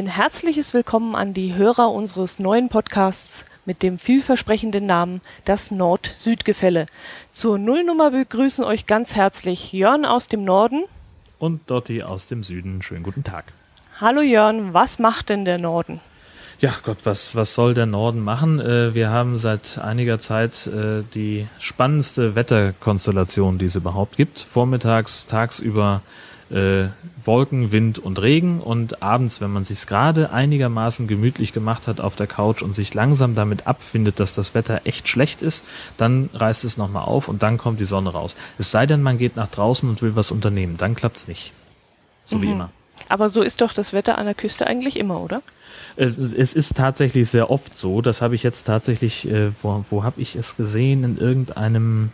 Ein herzliches Willkommen an die Hörer unseres neuen Podcasts mit dem vielversprechenden Namen Das Nord-Süd-Gefälle. Zur Nullnummer begrüßen euch ganz herzlich Jörn aus dem Norden und Dotti aus dem Süden. Schönen guten Tag. Hallo Jörn, was macht denn der Norden? Ja, Gott, was, was soll der Norden machen? Äh, wir haben seit einiger Zeit äh, die spannendste Wetterkonstellation, die es überhaupt gibt. Vormittags, tagsüber äh, Wolken, Wind und Regen und abends, wenn man sich gerade einigermaßen gemütlich gemacht hat auf der Couch und sich langsam damit abfindet, dass das Wetter echt schlecht ist, dann reißt es nochmal auf und dann kommt die Sonne raus. Es sei denn, man geht nach draußen und will was unternehmen, dann klappt's nicht. So mhm. wie immer. Aber so ist doch das Wetter an der Küste eigentlich immer, oder? Äh, es ist tatsächlich sehr oft so. Das habe ich jetzt tatsächlich, äh, wo, wo habe ich es gesehen? In irgendeinem,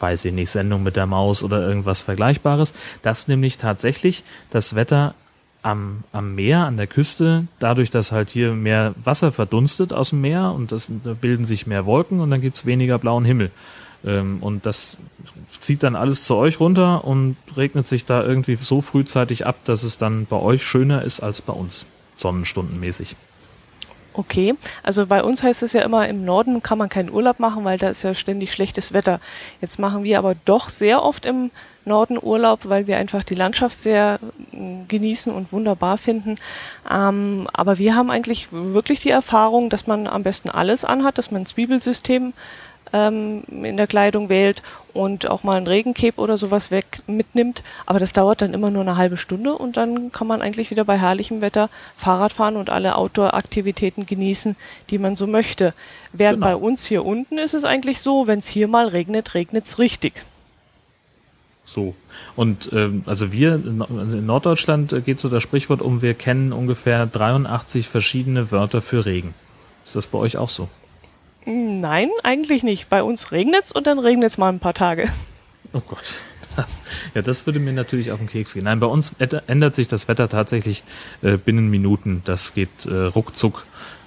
weiß ich nicht, Sendung mit der Maus oder irgendwas Vergleichbares, dass nämlich tatsächlich das Wetter am, am Meer, an der Küste, dadurch, dass halt hier mehr Wasser verdunstet aus dem Meer und das, da bilden sich mehr Wolken und dann gibt's weniger blauen Himmel. Ähm, und das zieht dann alles zu euch runter und regnet sich da irgendwie so frühzeitig ab, dass es dann bei euch schöner ist als bei uns sonnenstundenmäßig. Okay, also bei uns heißt es ja immer, im Norden kann man keinen Urlaub machen, weil da ist ja ständig schlechtes Wetter. Jetzt machen wir aber doch sehr oft im Norden Urlaub, weil wir einfach die Landschaft sehr mm, genießen und wunderbar finden. Ähm, aber wir haben eigentlich wirklich die Erfahrung, dass man am besten alles anhat, dass man ein Zwiebelsystem ähm, in der Kleidung wählt und auch mal ein Regencape oder sowas weg mitnimmt. Aber das dauert dann immer nur eine halbe Stunde und dann kann man eigentlich wieder bei herrlichem Wetter Fahrrad fahren und alle Outdoor-Aktivitäten genießen, die man so möchte. Während genau. bei uns hier unten ist es eigentlich so, wenn es hier mal regnet, regnet es richtig. So. Und ähm, also wir in Norddeutschland äh, geht so das Sprichwort um, wir kennen ungefähr 83 verschiedene Wörter für Regen. Ist das bei euch auch so? Nein, eigentlich nicht. Bei uns regnet es und dann regnet es mal ein paar Tage. Oh Gott. Ja, das würde mir natürlich auf den Keks gehen. Nein, bei uns ändert sich das Wetter tatsächlich äh, binnen Minuten. Das geht äh, ruckzuck.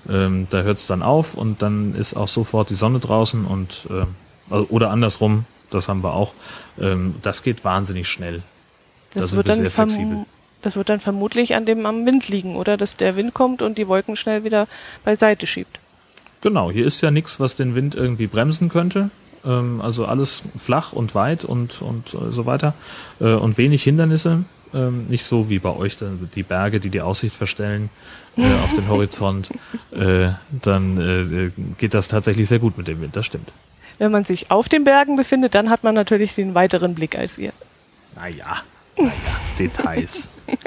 Ähm, da hört es dann auf und dann ist auch sofort die Sonne draußen und äh, oder andersrum, das haben wir auch. Ähm, das geht wahnsinnig schnell. Das da wird dann flexibel. Das wird dann vermutlich an dem am Wind liegen, oder? Dass der Wind kommt und die Wolken schnell wieder beiseite schiebt. Genau, hier ist ja nichts, was den Wind irgendwie bremsen könnte. Ähm, also alles flach und weit und, und äh, so weiter. Äh, und wenig Hindernisse. Ähm, nicht so wie bei euch, dann die Berge, die die Aussicht verstellen äh, auf den Horizont. Äh, dann äh, geht das tatsächlich sehr gut mit dem Wind, das stimmt. Wenn man sich auf den Bergen befindet, dann hat man natürlich den weiteren Blick als ihr. Naja, naja Details.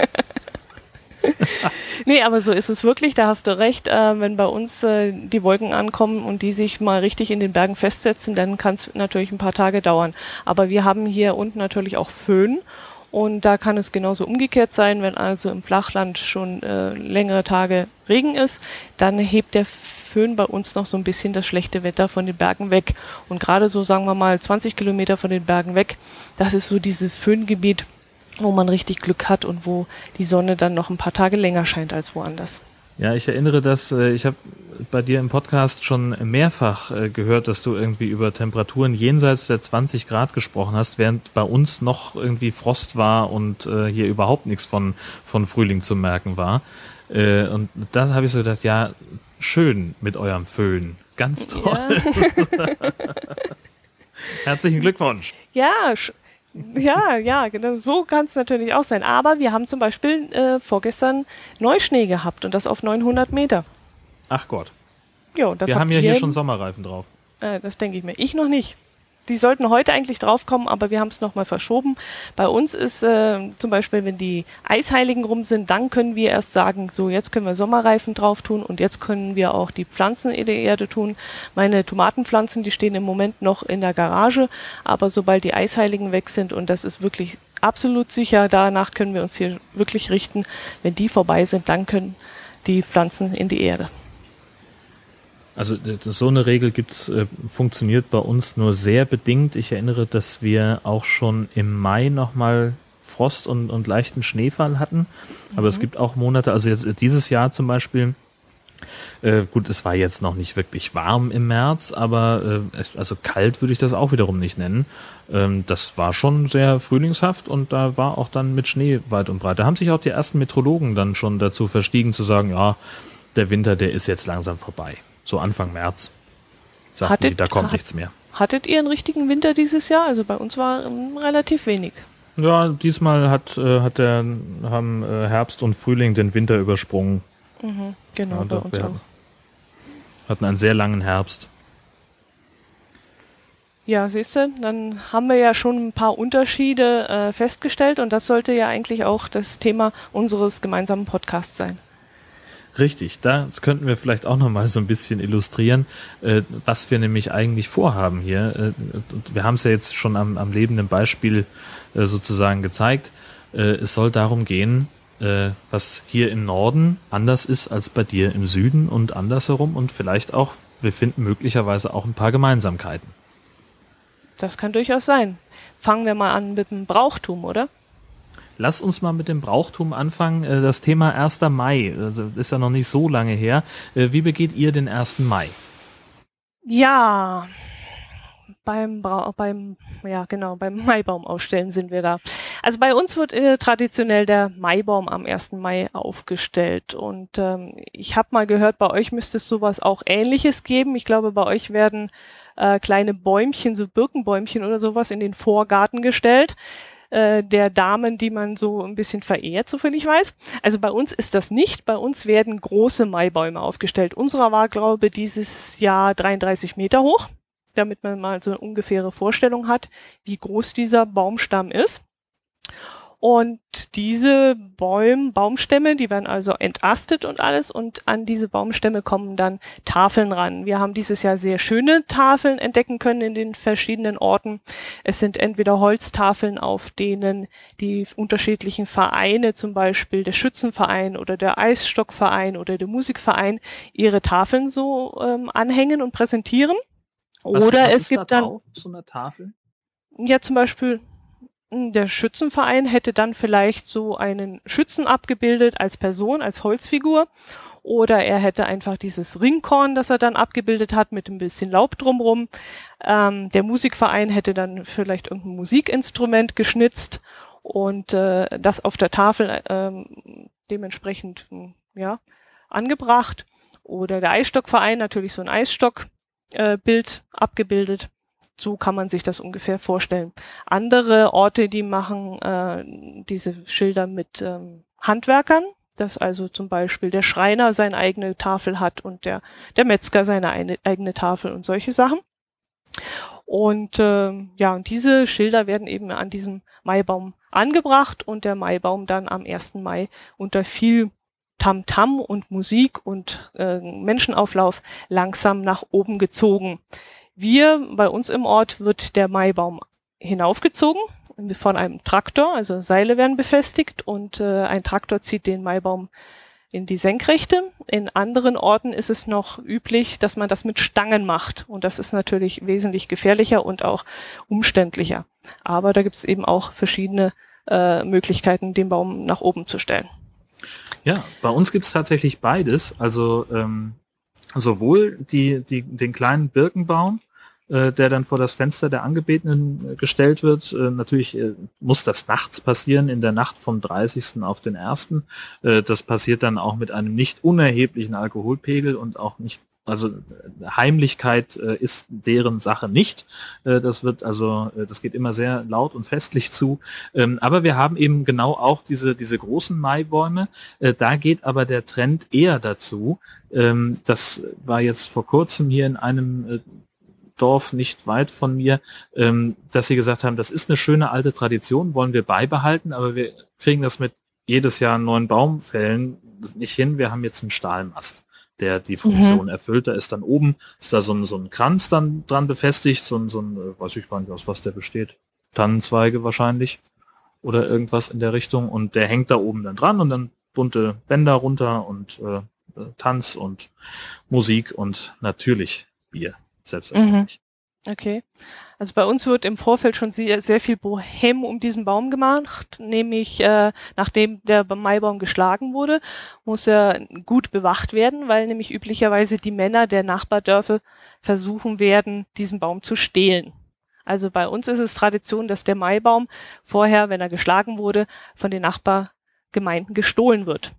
nee, aber so ist es wirklich, da hast du recht. Äh, wenn bei uns äh, die Wolken ankommen und die sich mal richtig in den Bergen festsetzen, dann kann es natürlich ein paar Tage dauern. Aber wir haben hier unten natürlich auch Föhn. Und da kann es genauso umgekehrt sein, wenn also im Flachland schon äh, längere Tage Regen ist, dann hebt der Föhn bei uns noch so ein bisschen das schlechte Wetter von den Bergen weg. Und gerade so, sagen wir mal, 20 Kilometer von den Bergen weg, das ist so dieses Föhngebiet, wo man richtig Glück hat und wo die Sonne dann noch ein paar Tage länger scheint als woanders. Ja, ich erinnere dass äh, ich habe bei dir im Podcast schon mehrfach äh, gehört, dass du irgendwie über Temperaturen jenseits der 20 Grad gesprochen hast, während bei uns noch irgendwie Frost war und äh, hier überhaupt nichts von, von Frühling zu merken war. und da habe ich so gedacht, ja, schön mit eurem Föhn. Ganz toll. Ja. Herzlichen Glückwunsch. Ja, ja, ja, genau, so kann es natürlich auch sein. Aber wir haben zum Beispiel äh, vorgestern Neuschnee gehabt und das auf 900 Meter. Ach Gott. Jo, wir haben ja hier schon Sommerreifen drauf. Äh, das denke ich mir. Ich noch nicht. Die sollten heute eigentlich draufkommen, aber wir haben es nochmal verschoben. Bei uns ist äh, zum Beispiel, wenn die Eisheiligen rum sind, dann können wir erst sagen, so jetzt können wir Sommerreifen drauf tun und jetzt können wir auch die Pflanzen in der Erde tun. Meine Tomatenpflanzen, die stehen im Moment noch in der Garage, aber sobald die Eisheiligen weg sind und das ist wirklich absolut sicher, danach können wir uns hier wirklich richten. Wenn die vorbei sind, dann können die Pflanzen in die Erde. Also so eine Regel gibt's, äh, funktioniert bei uns nur sehr bedingt. Ich erinnere, dass wir auch schon im Mai nochmal Frost und, und leichten Schneefall hatten. Aber mhm. es gibt auch Monate, also jetzt dieses Jahr zum Beispiel, Äh, gut, es war jetzt noch nicht wirklich warm im März, aber äh, also kalt würde ich das auch wiederum nicht nennen. Ähm, das war schon sehr frühlingshaft und da war auch dann mit Schnee weit und breit. Da haben sich auch die ersten Metrologen dann schon dazu verstiegen zu sagen, ja, der Winter, der ist jetzt langsam vorbei. So Anfang März. Sagten Hattet- die, da kommt hat- nichts mehr. Hattet ihr einen richtigen Winter dieses Jahr? Also bei uns war ähm, relativ wenig. Ja, diesmal hat, äh, hat der, haben äh, Herbst und Frühling den Winter übersprungen. Genau, Ja, bei uns wir auch. hatten einen sehr langen Herbst. Ja, siehst du, dann haben wir ja schon ein paar Unterschiede äh, festgestellt und das sollte ja eigentlich auch das Thema unseres gemeinsamen Podcasts sein. Richtig, das könnten wir vielleicht auch noch mal so ein bisschen illustrieren, äh, was wir nämlich eigentlich vorhaben hier. Äh, wir haben es ja jetzt schon am, am lebenden Beispiel äh, sozusagen gezeigt. Äh, es soll darum gehen, äh, was hier im Norden anders ist als bei dir im Süden und andersherum und vielleicht auch, wir finden möglicherweise auch ein paar Gemeinsamkeiten. Das kann durchaus sein. Fangen wir mal an mit dem Brauchtum, oder? Lass uns mal mit dem Brauchtum anfangen. Äh, Das Thema 1. Mai, also ist ja noch nicht so lange her. Äh, Wie begeht ihr den 1. Mai? Ja, beim, Brau beim, ja genau, beim Maibaum aufstellen sind wir da. Also bei uns wird äh, traditionell der Maibaum am 1. Mai aufgestellt. Und ähm, ich habe mal gehört, bei euch müsste es sowas auch ähnliches geben. Ich glaube, bei euch werden äh, kleine Bäumchen, so Birkenbäumchen oder sowas in den Vorgarten gestellt. Äh, Der Damen, die man so ein bisschen verehrt, soviel ich weiß. Also bei uns ist das nicht. Bei uns werden große Maibäume aufgestellt. Unserer war, glaube ich, dieses Jahr 33 Meter hoch, damit man mal so eine ungefähre Vorstellung hat, wie groß dieser Baumstamm ist. Und diese Bäum, Baumstämme, die werden also entastet und alles und an diese Baumstämme kommen dann Tafeln ran. Wir haben dieses Jahr sehr schöne Tafeln entdecken können in den verschiedenen Orten. Es sind entweder Holztafeln, auf denen die unterschiedlichen Vereine, zum Beispiel der Schützenverein oder der Eisstockverein oder der Musikverein, ihre Tafeln so ähm, anhängen und präsentieren. Oder es gibt dann auf so einer Tafel? ja, zum Beispiel der Schützenverein hätte dann vielleicht so einen Schützen abgebildet als Person, als Holzfigur. Oder er hätte einfach dieses Ringkorn, das er dann abgebildet hat, mit ein bisschen Laub drumrum. Ähm, der Musikverein hätte dann vielleicht irgendein Musikinstrument geschnitzt und äh, das auf der Tafel ähm, dementsprechend mh, ja, angebracht. Oder der Eisstockverein natürlich so ein Eisstockbild äh, Bild abgebildet. So kann man sich das ungefähr vorstellen. Andere Orte, die machen äh, diese Schilder mit ähm, Handwerkern, dass also zum Beispiel der Schreiner seine eigene Tafel hat und der, der Metzger seine eine, eigene Tafel und solche Sachen. Und ähm, ja, und diese Schilder werden eben an diesem Maibaum angebracht und der Maibaum dann am 1. Mai unter viel Tamtam und Musik und äh, Menschenauflauf langsam nach oben gezogen. Wir, bei uns im Ort, wird der Maibaum hinaufgezogen von einem Traktor, also Seile werden befestigt und äh, ein Traktor zieht den Maibaum in die Senkrechte. In anderen Orten ist es noch üblich, dass man das mit Stangen macht und das ist natürlich wesentlich gefährlicher und auch umständlicher. Aber da gibt es eben auch verschiedene äh, Möglichkeiten, den Baum nach oben zu stellen. Ja, bei uns gibt es tatsächlich beides. Also ähm, sowohl die, die, den kleinen Birkenbaum, der dann vor das Fenster der Angebetenen äh, gestellt wird. Äh, natürlich äh, muss das nachts passieren, in der Nacht vom 30. auf den 1. Äh, das passiert dann auch mit einem nicht unerheblichen Alkoholpegel und auch nicht also äh, Heimlichkeit äh, ist deren Sache nicht. Äh, das wird also, äh, das geht immer sehr laut und festlich zu. Ähm, aber wir haben eben genau auch diese, diese großen Maibäume. Äh, da geht aber der Trend eher dazu. Ähm, das war jetzt vor kurzem hier in einem äh, Dorf nicht weit von mir, ähm, dass sie gesagt haben, das ist eine schöne alte Tradition, wollen wir beibehalten, aber wir kriegen das mit jedes Jahr einen neuen Baum fällen nicht hin. Wir haben jetzt einen Stahlmast der die Funktion erfüllt. Da ist dann oben, ist da so ein, so ein Kranz dann dran befestigt, so ein, so ein, äh, weiß ich gar nicht, aus was der besteht. Tannenzweige wahrscheinlich oder irgendwas in der Richtung und der hängt da oben dann dran und dann bunte Bänder runter und äh, Tanz und Musik und natürlich Bier, selbstverständlich. Okay. Also bei uns wird im Vorfeld schon sehr, sehr viel Bohem um diesen Baum gemacht, nämlich äh, nachdem der Maibaum geschlagen wurde, muss er gut bewacht werden, weil nämlich üblicherweise die Männer der Nachbardörfer versuchen werden, diesen Baum zu stehlen. Also bei uns ist es Tradition, dass der Maibaum vorher, wenn er geschlagen wurde, von den Nachbargemeinden gestohlen wird.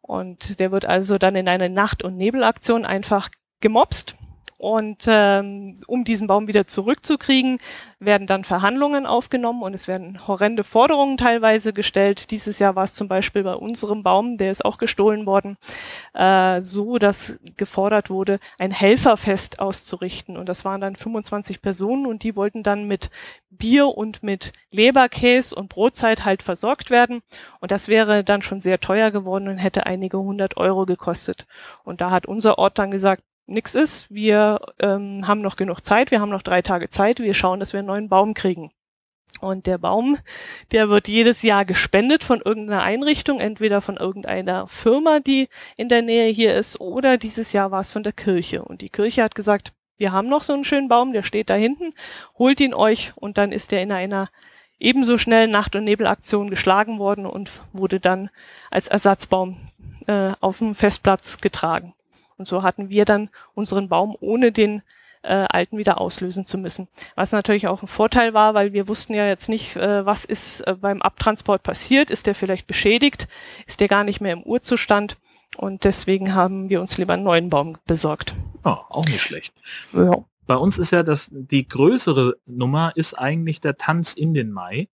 Und der wird also dann in einer Nacht- und Nebelaktion einfach gemobst und ähm, um diesen Baum wieder zurückzukriegen, werden dann Verhandlungen aufgenommen und es werden horrende Forderungen teilweise gestellt. Dieses Jahr war es zum Beispiel bei unserem Baum, der ist auch gestohlen worden, äh, so, dass gefordert wurde, ein Helferfest auszurichten. Und das waren dann 25 Personen und die wollten dann mit Bier und mit Leberkäse und Brotzeit halt versorgt werden. Und das wäre dann schon sehr teuer geworden und hätte einige hundert Euro gekostet. Und da hat unser Ort dann gesagt, nichts ist. Wir ähm, haben noch genug Zeit, wir haben noch drei Tage Zeit, wir schauen, dass wir einen neuen Baum kriegen. Und der Baum, der wird jedes Jahr gespendet von irgendeiner Einrichtung, entweder von irgendeiner Firma, die in der Nähe hier ist, oder dieses Jahr war es von der Kirche. Und die Kirche hat gesagt, wir haben noch so einen schönen Baum, der steht da hinten, holt ihn euch und dann ist der in einer ebenso schnellen Nacht- und Nebelaktion geschlagen worden und wurde dann als Ersatzbaum äh, auf dem Festplatz getragen. Und so hatten wir dann unseren Baum ohne den äh, alten wieder auslösen zu müssen. Was natürlich auch ein Vorteil war, weil wir wussten ja jetzt nicht, äh, was ist äh, beim Abtransport passiert. Ist der vielleicht beschädigt? Ist der gar nicht mehr im Urzustand? Und deswegen haben wir uns lieber einen neuen Baum besorgt. Ja, auch nicht schlecht. Ja. Bei uns ist ja das, die größere Nummer ist eigentlich der Tanz in den Mai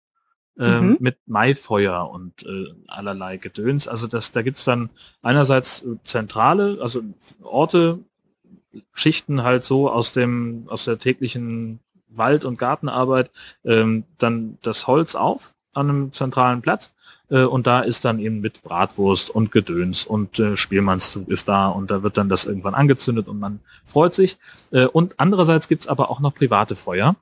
ähm, mhm. mit Maifeuer und äh, allerlei Gedöns. Also das, da gibt's dann einerseits äh, zentrale, also Orte, Schichten halt so aus dem, aus der täglichen Wald- und Gartenarbeit, ähm, dann das Holz auf an einem zentralen Platz äh, und da ist dann eben mit Bratwurst und Gedöns und äh, Spielmannszug ist da und da wird dann das irgendwann angezündet und man freut sich. Äh, und andererseits gibt's aber auch noch private Feuer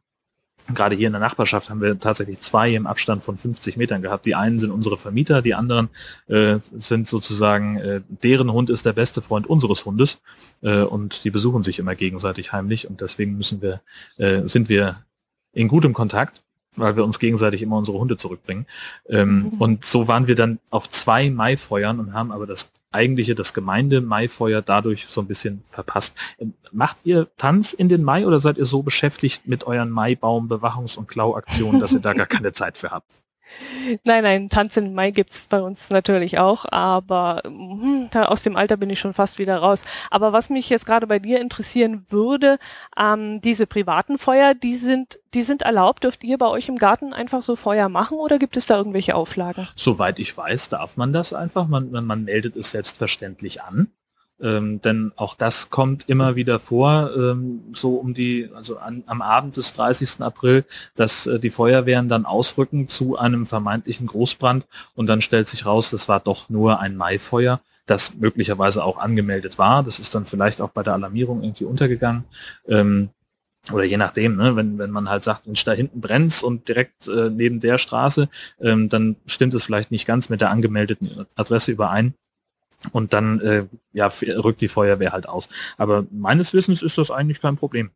gerade hier in der Nachbarschaft haben wir tatsächlich zwei im Abstand von 50 Metern gehabt. Die einen sind unsere Vermieter, die anderen äh, sind sozusagen, äh, deren Hund ist der beste Freund unseres Hundes äh, und die besuchen sich immer gegenseitig heimlich und deswegen müssen wir, äh, sind wir in gutem Kontakt weil wir uns gegenseitig immer unsere Hunde zurückbringen. Ähm, mhm. Und so waren wir dann auf zwei Maifeuern und haben aber das eigentliche, das Gemeinde-Maifeuer dadurch so ein bisschen verpasst. Ähm, macht ihr Tanz in den Mai oder seid ihr so beschäftigt mit euren Maibaum-Bewachungs- und Klauaktionen, dass ihr da gar keine Zeit für habt? Nein, nein, Tanz im Mai gibt's bei uns natürlich auch, aber hm, da aus dem Alter bin ich schon fast wieder raus. Aber was mich jetzt gerade bei dir interessieren würde, ähm, diese privaten Feuer, die sind, die sind erlaubt. Dürft ihr bei euch im Garten einfach so Feuer machen oder gibt es da irgendwelche Auflagen? Soweit ich weiß, darf man das einfach. Man, man meldet es selbstverständlich an. Ähm, denn auch das kommt immer wieder vor, ähm, so um die, also an, am Abend des 30. April, dass äh, die Feuerwehren dann ausrücken zu einem vermeintlichen Großbrand und dann stellt sich raus, das war doch nur ein Maifeuer, das möglicherweise auch angemeldet war. Das ist dann vielleicht auch bei der Alarmierung irgendwie untergegangen. Ähm, oder je nachdem, ne, wenn, wenn man halt sagt, Mensch, da hinten brennt's und direkt äh, neben der Straße, ähm, dann stimmt es vielleicht nicht ganz mit der angemeldeten Adresse überein. Und dann äh, ja, rückt die Feuerwehr halt aus. Aber meines Wissens ist das eigentlich kein Problem.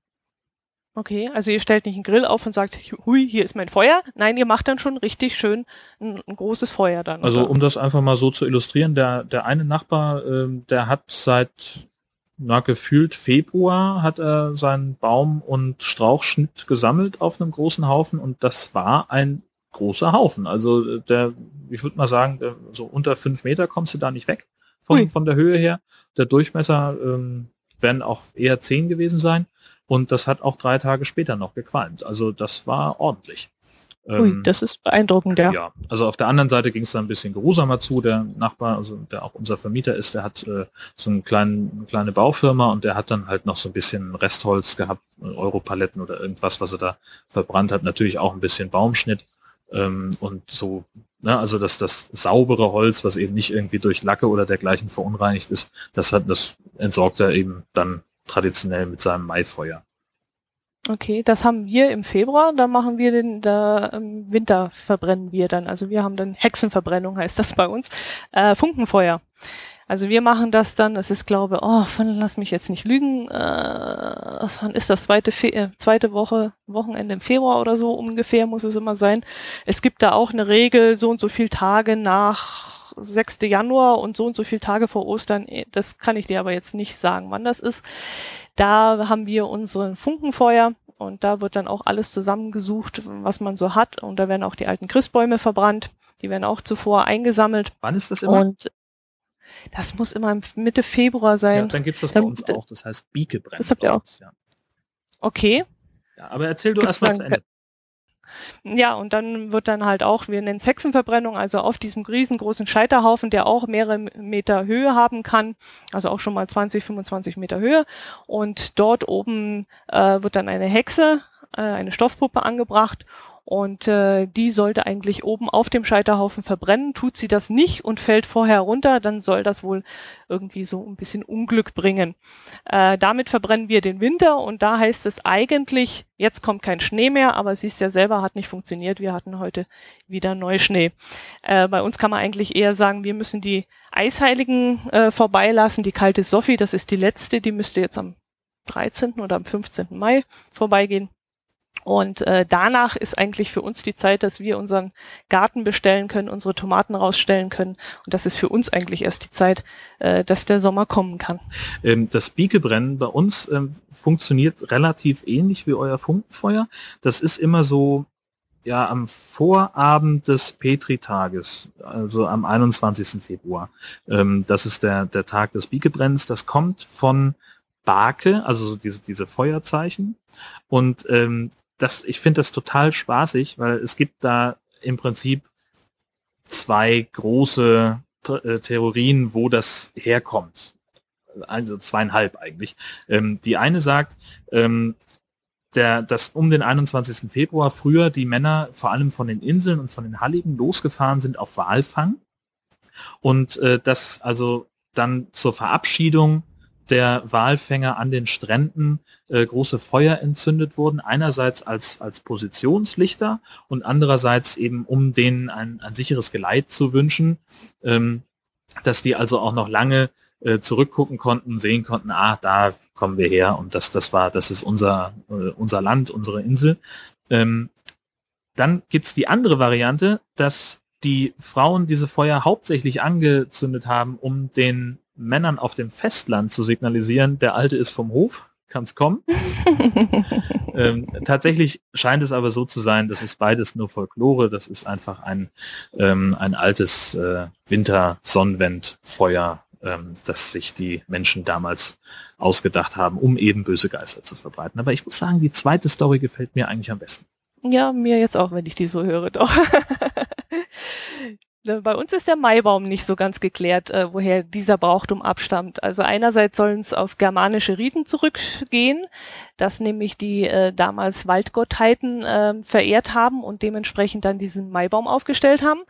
Okay, also ihr stellt nicht einen Grill auf und sagt, hui, hier ist mein Feuer. Nein, ihr macht dann schon richtig schön ein, ein großes Feuer dann. Also oder? um das einfach mal so zu illustrieren, der, der eine Nachbar, äh, der hat seit na, gefühlt Februar hat er seinen Baum- und Strauchschnitt gesammelt auf einem großen Haufen und das war ein großer Haufen. Also der, ich würde mal sagen, so unter fünf Meter kommst du da nicht weg von, von der Höhe her. Der Durchmesser ähm, werden auch eher zehn gewesen sein. Und das hat auch drei Tage später noch gequalmt. Also das war ordentlich. Ui, ähm, das ist beeindruckend, ja. Ja, also auf der anderen Seite ging es dann ein bisschen geruhsamer zu. Der Nachbar, also der auch unser Vermieter ist, der hat äh, so einen kleinen, eine kleine Baufirma und der hat dann halt noch so ein bisschen Restholz gehabt, Europaletten oder irgendwas, was er da verbrannt hat. Natürlich auch ein bisschen Baumschnitt. Ähm, und so Ne, also dass das saubere Holz, was eben nicht irgendwie durch Lacke oder dergleichen verunreinigt ist, das hat, das entsorgt er eben dann traditionell mit seinem Maifeuer. Okay, das haben wir im Februar, da machen wir den, da im Winter verbrennen wir dann. Also wir haben dann Hexenverbrennung, heißt das bei uns. Äh, Funkenfeuer. Also wir machen das dann, es ist glaube, oh, von, lass mich jetzt nicht lügen, äh, wann ist das zweite, Fe äh, zweite Woche, Wochenende im Februar oder so ungefähr muss es immer sein. Es gibt da auch eine Regel, so und so viele Tage nach 6. Januar und so und so viele Tage vor Ostern. Das kann ich dir aber jetzt nicht sagen, wann das ist. Da haben wir unseren Funkenfeuer und da wird dann auch alles zusammengesucht, was man so hat. Und da werden auch die alten Christbäume verbrannt. Die werden auch zuvor eingesammelt. Wann ist das immer? Und das muss immer Mitte Februar sein. Ja, dann gibt's das bei uns auch. Das heißt Bieke brennen. Das habt ihr auch. Ja. Okay. Ja, aber erzähl du erst mal zu Ende. Ja, und dann wird dann halt auch, wir nennen es Hexenverbrennung, also auf diesem riesengroßen Scheiterhaufen, der auch mehrere Meter Höhe haben kann, also auch schon mal 20, 25 Meter Höhe. Und dort oben äh, wird dann eine Hexe, äh, eine Stoffpuppe angebracht und äh, die sollte eigentlich oben auf dem Scheiterhaufen verbrennen. Tut sie das nicht und fällt vorher runter, dann soll das wohl irgendwie so ein bisschen Unglück bringen. Äh, damit verbrennen wir den Winter und da heißt es eigentlich, jetzt kommt kein Schnee mehr, aber siehst ja selber, hat nicht funktioniert. Wir hatten heute wieder Neuschnee. Äh, bei uns kann man eigentlich eher sagen, wir müssen die Eisheiligen äh, vorbeilassen. Die kalte Sophie, das ist die letzte, die müsste jetzt am 13. oder am 15. Mai vorbeigehen. Und äh, danach ist eigentlich für uns die Zeit, dass wir unseren Garten bestellen können, unsere Tomaten rausstellen können. Und das ist für uns eigentlich erst die Zeit, äh, dass der Sommer kommen kann. Ähm, das Biekebrennen bei uns ähm, funktioniert relativ ähnlich wie euer Funkenfeuer. Das ist immer so ja am Vorabend des Petri-Tages, also am 21. Februar. Ähm, das ist der, der Tag des Biekebrennens. Das kommt von Bake, also diese, diese Feuerzeichen. Und ähm, das, ich finde das total spaßig, weil es gibt da im Prinzip zwei große äh, Theorien, wo das herkommt. Also zweieinhalb eigentlich. Ähm, die eine sagt, ähm, der, dass um den 21. Februar früher die Männer vor allem von den Inseln und von den Halligen losgefahren sind auf Walfang und äh, dass also dann zur Verabschiedung der Walfänger an den Stränden äh, große Feuer entzündet wurden. Einerseits als, als Positionslichter und andererseits eben, um denen ein, ein sicheres Geleit zu wünschen, ähm, dass die also auch noch lange äh, zurückgucken konnten, sehen konnten, ah, da kommen wir her und das, das war, das ist unser, äh, unser Land, unsere Insel. Ähm, dann gibt's die andere Variante, dass die Frauen diese Feuer hauptsächlich angezündet haben, um den Männern auf dem Festland zu signalisieren, der Alte ist vom Hof, kann's kommen. ähm, tatsächlich scheint es aber so zu sein, das ist beides nur Folklore, das ist einfach ein, ähm, ein altes äh, Winter-Sonnenwendfeuer, ähm, das sich die Menschen damals ausgedacht haben, um eben böse Geister zu verbreiten. Aber ich muss sagen, die zweite Story gefällt mir eigentlich am besten. Ja, mir jetzt auch, wenn ich die so höre, doch. Ne, bei uns ist der Maibaum nicht so ganz geklärt, äh, woher dieser Brauchtum abstammt. Also einerseits sollen es auf germanische Riten zurückgehen, dass nämlich die äh, damals Waldgottheiten äh, verehrt haben und dementsprechend dann diesen Maibaum aufgestellt haben.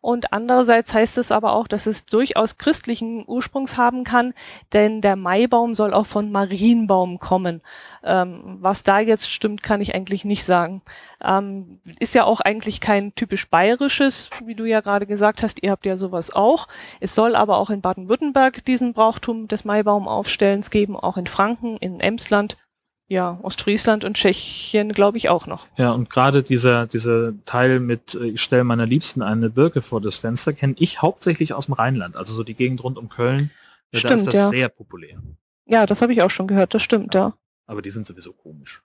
Und andererseits heißt es aber auch, dass es durchaus christlichen Ursprungs haben kann, denn der Maibaum soll auch von Marienbaum kommen. Ähm, was da jetzt stimmt, kann ich eigentlich nicht sagen. Ähm, ist ja auch eigentlich kein typisch bayerisches, wie du ja gerade gesagt hast. Ihr habt ja sowas auch. Es soll aber auch in Baden-Württemberg diesen Brauchtum des Maibaumaufstellens geben, auch in Franken, in Emsland ja, Ostfriesland und Tschechien, glaube ich, auch noch. Ja, und gerade dieser, dieser Teil mit, äh, ich stelle meiner Liebsten eine Birke vor das Fenster, kenne ich hauptsächlich aus dem Rheinland, also so die Gegend rund um Köln. Stimmt, da ist das ja. sehr populär. Ja, das habe ich auch schon gehört, das stimmt, ja. ja. Aber die sind sowieso komisch.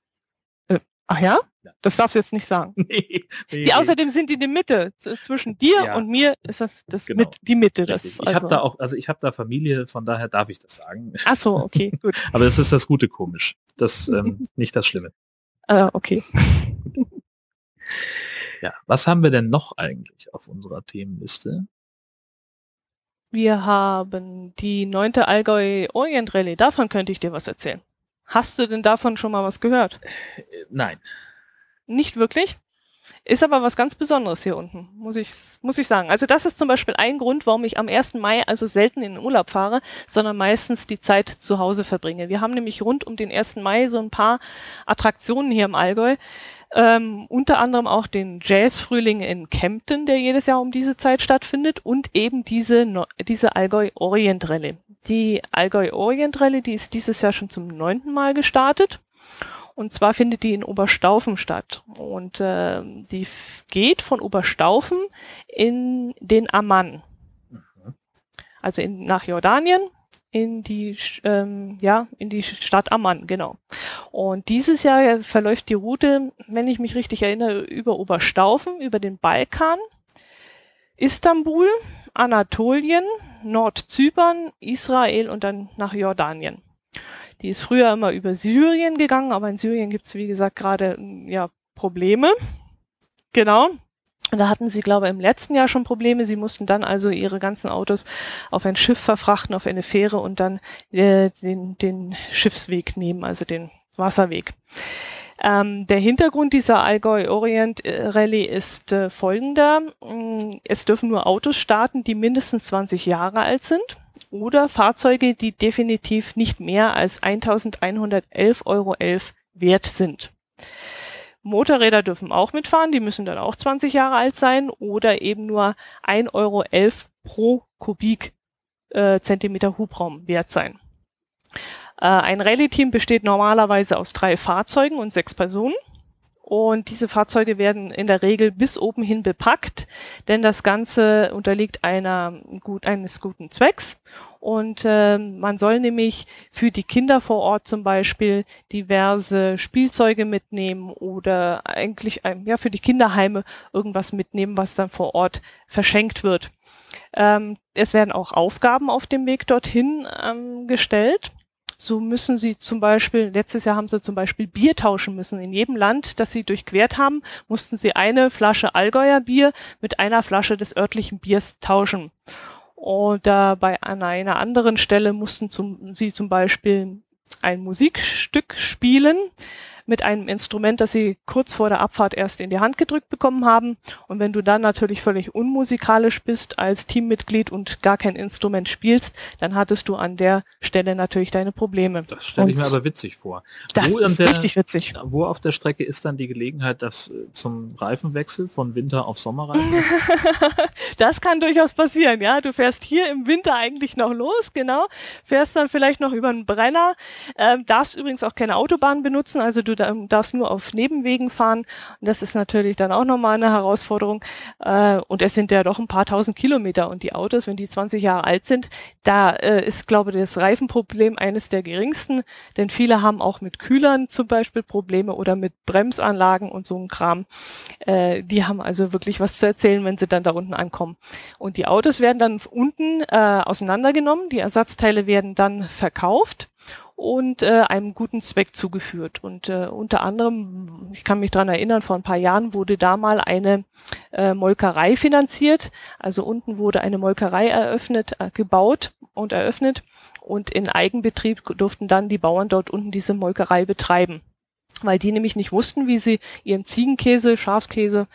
Ach ja? Das darfst du jetzt nicht sagen. nee, nee, die, außerdem sind die in der Mitte. Zwischen dir ja. und mir ist das, das genau. mit, die Mitte. Das, ich also. habe da auch, also ich habe da Familie, von daher darf ich das sagen. Ach so, okay, gut. Aber das ist das Gute komisch. Das ähm, nicht das Schlimme. Ah, okay. ja, was haben wir denn noch eigentlich auf unserer Themenliste? Wir haben die neunte Allgäu Orient Rallye. Davon könnte ich dir was erzählen. Hast du denn davon schon mal was gehört? Nein. Nicht wirklich? Ist aber was ganz Besonderes hier unten, muss ich, muss ich sagen. Also das ist zum Beispiel ein Grund, warum ich am 1. Mai also selten in den Urlaub fahre, sondern meistens die Zeit zu Hause verbringe. Wir haben nämlich rund um den 1. Mai so ein paar Attraktionen hier im Allgäu. Ähm, unter anderem auch den Jazzfrühling in Kempten, der jedes Jahr um diese Zeit stattfindet und eben diese, diese Allgäu Orient Rallye. Die Allgäu Orient Rallye, die ist dieses Jahr schon zum neunten Mal gestartet. Und zwar findet die in Oberstaufen statt. Und äh, die geht von Oberstaufen in den Amman. Mhm. Also in, nach Jordanien in die, ähm, ja, in die Stadt Amman, genau. Und dieses Jahr verläuft die Route, wenn ich mich richtig erinnere, über Oberstaufen, über den Balkan, Istanbul, Anatolien, Nordzypern, Israel und dann nach Jordanien. Die ist früher immer über Syrien gegangen, aber in Syrien gibt es, wie gesagt, gerade ja, Probleme. Genau. Und da hatten sie, glaube ich, im letzten Jahr schon Probleme. Sie mussten dann also ihre ganzen Autos auf ein Schiff verfrachten, auf eine Fähre und dann äh, den, den Schiffsweg nehmen, also den Wasserweg. Ähm, der Hintergrund dieser Allgäu Orient Rallye ist äh, folgender. Mm, es dürfen nur Autos starten, die mindestens 20 Jahre alt sind oder Fahrzeuge, die definitiv nicht mehr als 1111,11 Euro wert sind. Motorräder dürfen auch mitfahren, die müssen dann auch 20 Jahre alt sein oder eben nur 1,11 Euro pro Kubik äh, Hubraum wert sein. Äh, ein Rallye-Team besteht normalerweise aus drei Fahrzeugen und sechs Personen. Und diese Fahrzeuge werden in der Regel bis oben hin bepackt, denn das Ganze unterliegt einer gut, eines guten Zwecks. Und äh, man soll nämlich für die Kinder vor Ort zum Beispiel diverse Spielzeuge mitnehmen oder eigentlich ähm, ja für die Kinderheime irgendwas mitnehmen, was dann vor Ort verschenkt wird. Ähm, es werden auch Aufgaben auf dem Weg dorthin ähm, gestellt. So müssen sie zum Beispiel, letztes Jahr haben sie zum Beispiel Bier tauschen müssen. In jedem Land, das sie durchquert haben, mussten sie eine Flasche Allgäuer Bier mit einer Flasche des örtlichen Biers tauschen. Oder bei einer anderen Stelle mussten zum, sie zum Beispiel ein Musikstück spielen mit einem Instrument, das sie kurz vor der Abfahrt erst in die Hand gedrückt bekommen haben. Und wenn du dann natürlich völlig unmusikalisch bist als Teammitglied und gar kein Instrument spielst, dann hattest du an der Stelle natürlich deine Probleme. Das stelle ich mir aber witzig vor. Das wo ist der, richtig witzig. Wo auf der Strecke ist dann die Gelegenheit, dass äh, zum Reifenwechsel von Winter auf Sommer rein? das kann durchaus passieren, ja. Du fährst hier im Winter eigentlich noch los, genau. Fährst dann vielleicht noch über einen Brenner, ähm, darfst übrigens auch keine Autobahn benutzen, also du darfst nur auf Nebenwegen fahren. Und das ist natürlich dann auch nochmal eine Herausforderung. Äh, und es sind ja doch ein paar tausend Kilometer. Und die Autos, wenn die 20 Jahre alt sind, da äh, ist, glaube ich, das Reifenproblem eines der geringsten. Denn viele haben auch mit Kühlern zum Beispiel Probleme oder mit Bremsanlagen und so ein Kram. Äh, die haben also wirklich was zu erzählen, wenn sie dann da unten ankommen. Und die Autos werden dann unten äh, auseinandergenommen. Die Ersatzteile werden dann verkauft und äh, einem guten Zweck zugeführt. Und äh, unter anderem, ich kann mich dran erinnern, vor ein paar Jahren wurde da mal eine äh, Molkerei finanziert. Also unten wurde eine Molkerei eröffnet, äh, gebaut und eröffnet. Und in Eigenbetrieb durften dann die Bauern dort unten diese Molkerei betreiben. Weil die nämlich nicht wussten, wie sie ihren Ziegenkäse, Schafskäse,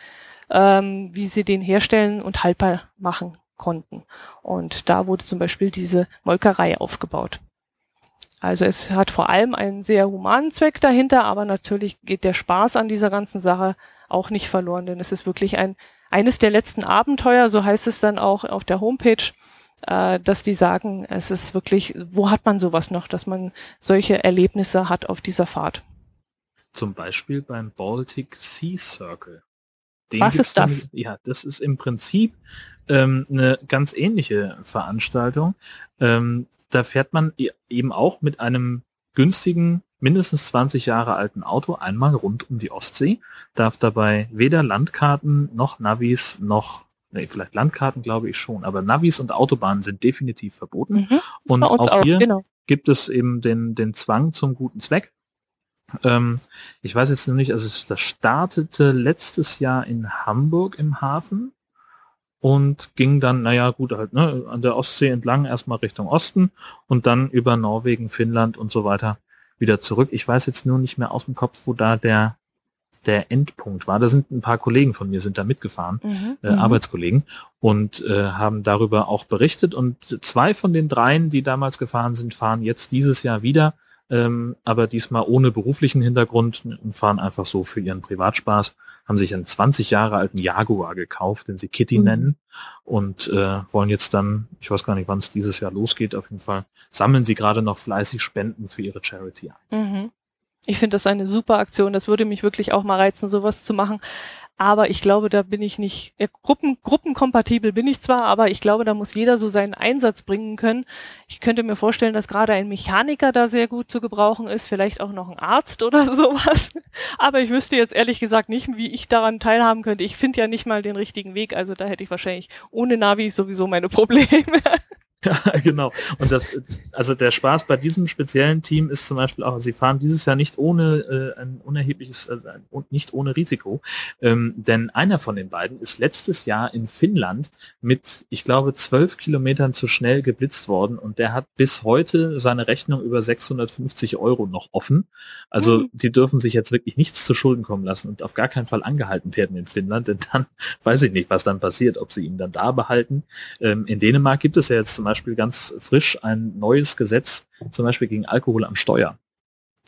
ähm, wie sie den herstellen und haltbar machen konnten. Und da wurde zum Beispiel diese Molkerei aufgebaut. Also es hat vor allem einen sehr humanen Zweck dahinter, aber natürlich geht der Spaß an dieser ganzen Sache auch nicht verloren, denn es ist wirklich ein eines der letzten Abenteuer, so heißt es dann auch auf der Homepage, äh, dass die sagen, es ist wirklich, wo hat man sowas noch, dass man solche Erlebnisse hat auf dieser Fahrt? Zum Beispiel beim Baltic Sea Circle. Den Was ist das? Dann, ja, das ist im Prinzip ähm, eine ganz ähnliche Veranstaltung. Ähm, da fährt man e-, eben auch mit einem günstigen, mindestens 20 Jahre alten Auto einmal rund um die Ostsee, darf dabei weder Landkarten noch Navis noch nee, vielleicht Landkarten glaube ich schon, aber Navis und Autobahnen sind definitiv verboten. Mhm, und auch, auch hier genau. gibt es eben den, den Zwang zum guten Zweck. Ähm, ich weiß jetzt noch nicht, also das startete letztes Jahr in Hamburg im Hafen und ging dann, naja, gut, halt, ne, an der Ostsee entlang, erstmal Richtung Osten und dann über Norwegen, Finnland und so weiter wieder zurück. Ich weiß jetzt nur nicht mehr aus dem Kopf, wo da der der Endpunkt war. Da sind ein paar Kollegen von mir sind da mitgefahren, mhm, äh, mhm. Arbeitskollegen, und äh, haben darüber auch berichtet. Und zwei von den dreien, die damals gefahren sind, fahren jetzt dieses Jahr wieder ähm, aber diesmal ohne beruflichen Hintergrund und fahren einfach so für ihren Privatspaß, haben sich einen 20 Jahre alten Jaguar gekauft, den sie Kitty mhm. nennen und äh, wollen jetzt dann, ich weiß gar nicht, wann es dieses Jahr losgeht, auf jeden Fall sammeln sie gerade noch fleißig Spenden für ihre Charity ein. Mhm. Ich finde das eine super Aktion. Das würde mich wirklich auch mal reizen, sowas zu machen. Aber ich glaube, da bin ich nicht, ja, Gruppen, gruppenkompatibel bin ich zwar, aber ich glaube, da muss jeder so seinen Einsatz bringen können. Ich könnte mir vorstellen, dass gerade ein Mechaniker da sehr gut zu gebrauchen ist, vielleicht auch noch ein Arzt oder sowas. Aber ich wüsste jetzt ehrlich gesagt nicht, wie ich daran teilhaben könnte. Ich finde ja nicht mal den richtigen Weg, also da hätte ich wahrscheinlich ohne Navi sowieso meine Probleme. Ja, genau. Und das, also der Spaß bei diesem speziellen Team ist zum Beispiel auch, sie fahren dieses Jahr nicht ohne äh, ein unerhebliches, also ein, nicht ohne Risiko, ähm, denn einer von den beiden ist letztes Jahr in Finnland mit, ich glaube, zwölf Kilometern zu schnell geblitzt worden und der hat bis heute seine Rechnung über 650 Euro noch offen. Also mhm. die dürfen sich jetzt wirklich nichts zu Schulden kommen lassen und auf gar keinen Fall angehalten werden in Finnland, denn dann weiß ich nicht, was dann passiert, ob sie ihn dann da behalten. Ähm, in Dänemark gibt es ja jetzt zum Beispiel Beispiel ganz frisch ein neues Gesetz, zum Beispiel gegen Alkohol am Steuer.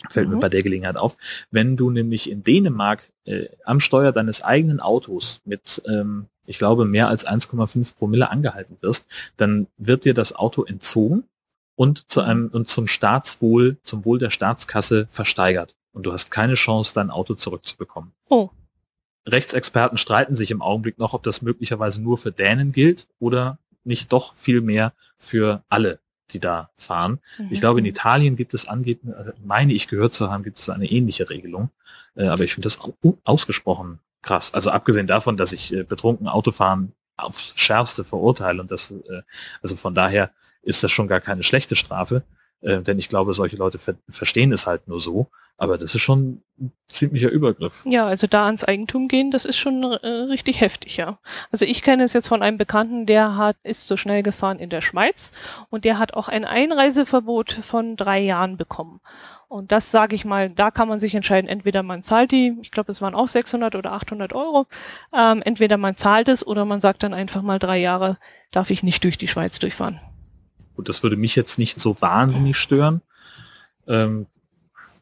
Fällt mhm. mir bei der Gelegenheit auf. Wenn du nämlich in Dänemark äh, am Steuer deines eigenen Autos mit, ähm, ich glaube, mehr als 1,5 Promille angehalten wirst, dann wird dir das Auto entzogen und zu einem und zum Staatswohl, zum Wohl der Staatskasse versteigert. Und du hast keine Chance, dein Auto zurückzubekommen. Oh. Rechtsexperten streiten sich im Augenblick noch, ob das möglicherweise nur für Dänen gilt oder nicht doch viel mehr für alle, die da fahren. Mhm. Ich glaube, in Italien gibt es angeblich, meine ich gehört zu haben, gibt es eine ähnliche Regelung. Äh, aber ich finde das ausgesprochen krass. Also abgesehen davon, dass ich äh, betrunken Autofahren aufs Schärfste verurteile und das, äh, also von daher ist das schon gar keine schlechte Strafe, denn ich glaube, solche Leute ver verstehen es halt nur so. Aber das ist schon ein ziemlicher Übergriff. Ja, also da ans Eigentum gehen, das ist schon äh, richtig heftig, ja. Also ich kenne es jetzt von einem Bekannten, der hat, ist so schnell gefahren in der Schweiz und der hat auch ein Einreiseverbot von drei Jahren bekommen. Und das sage ich mal, da kann man sich entscheiden, entweder man zahlt die, ich glaube, es waren auch 600 oder 800 Euro, ähm, entweder man zahlt es oder man sagt dann einfach mal drei Jahre darf ich nicht durch die Schweiz durchfahren. Gut, das würde mich jetzt nicht so wahnsinnig stören. Ähm,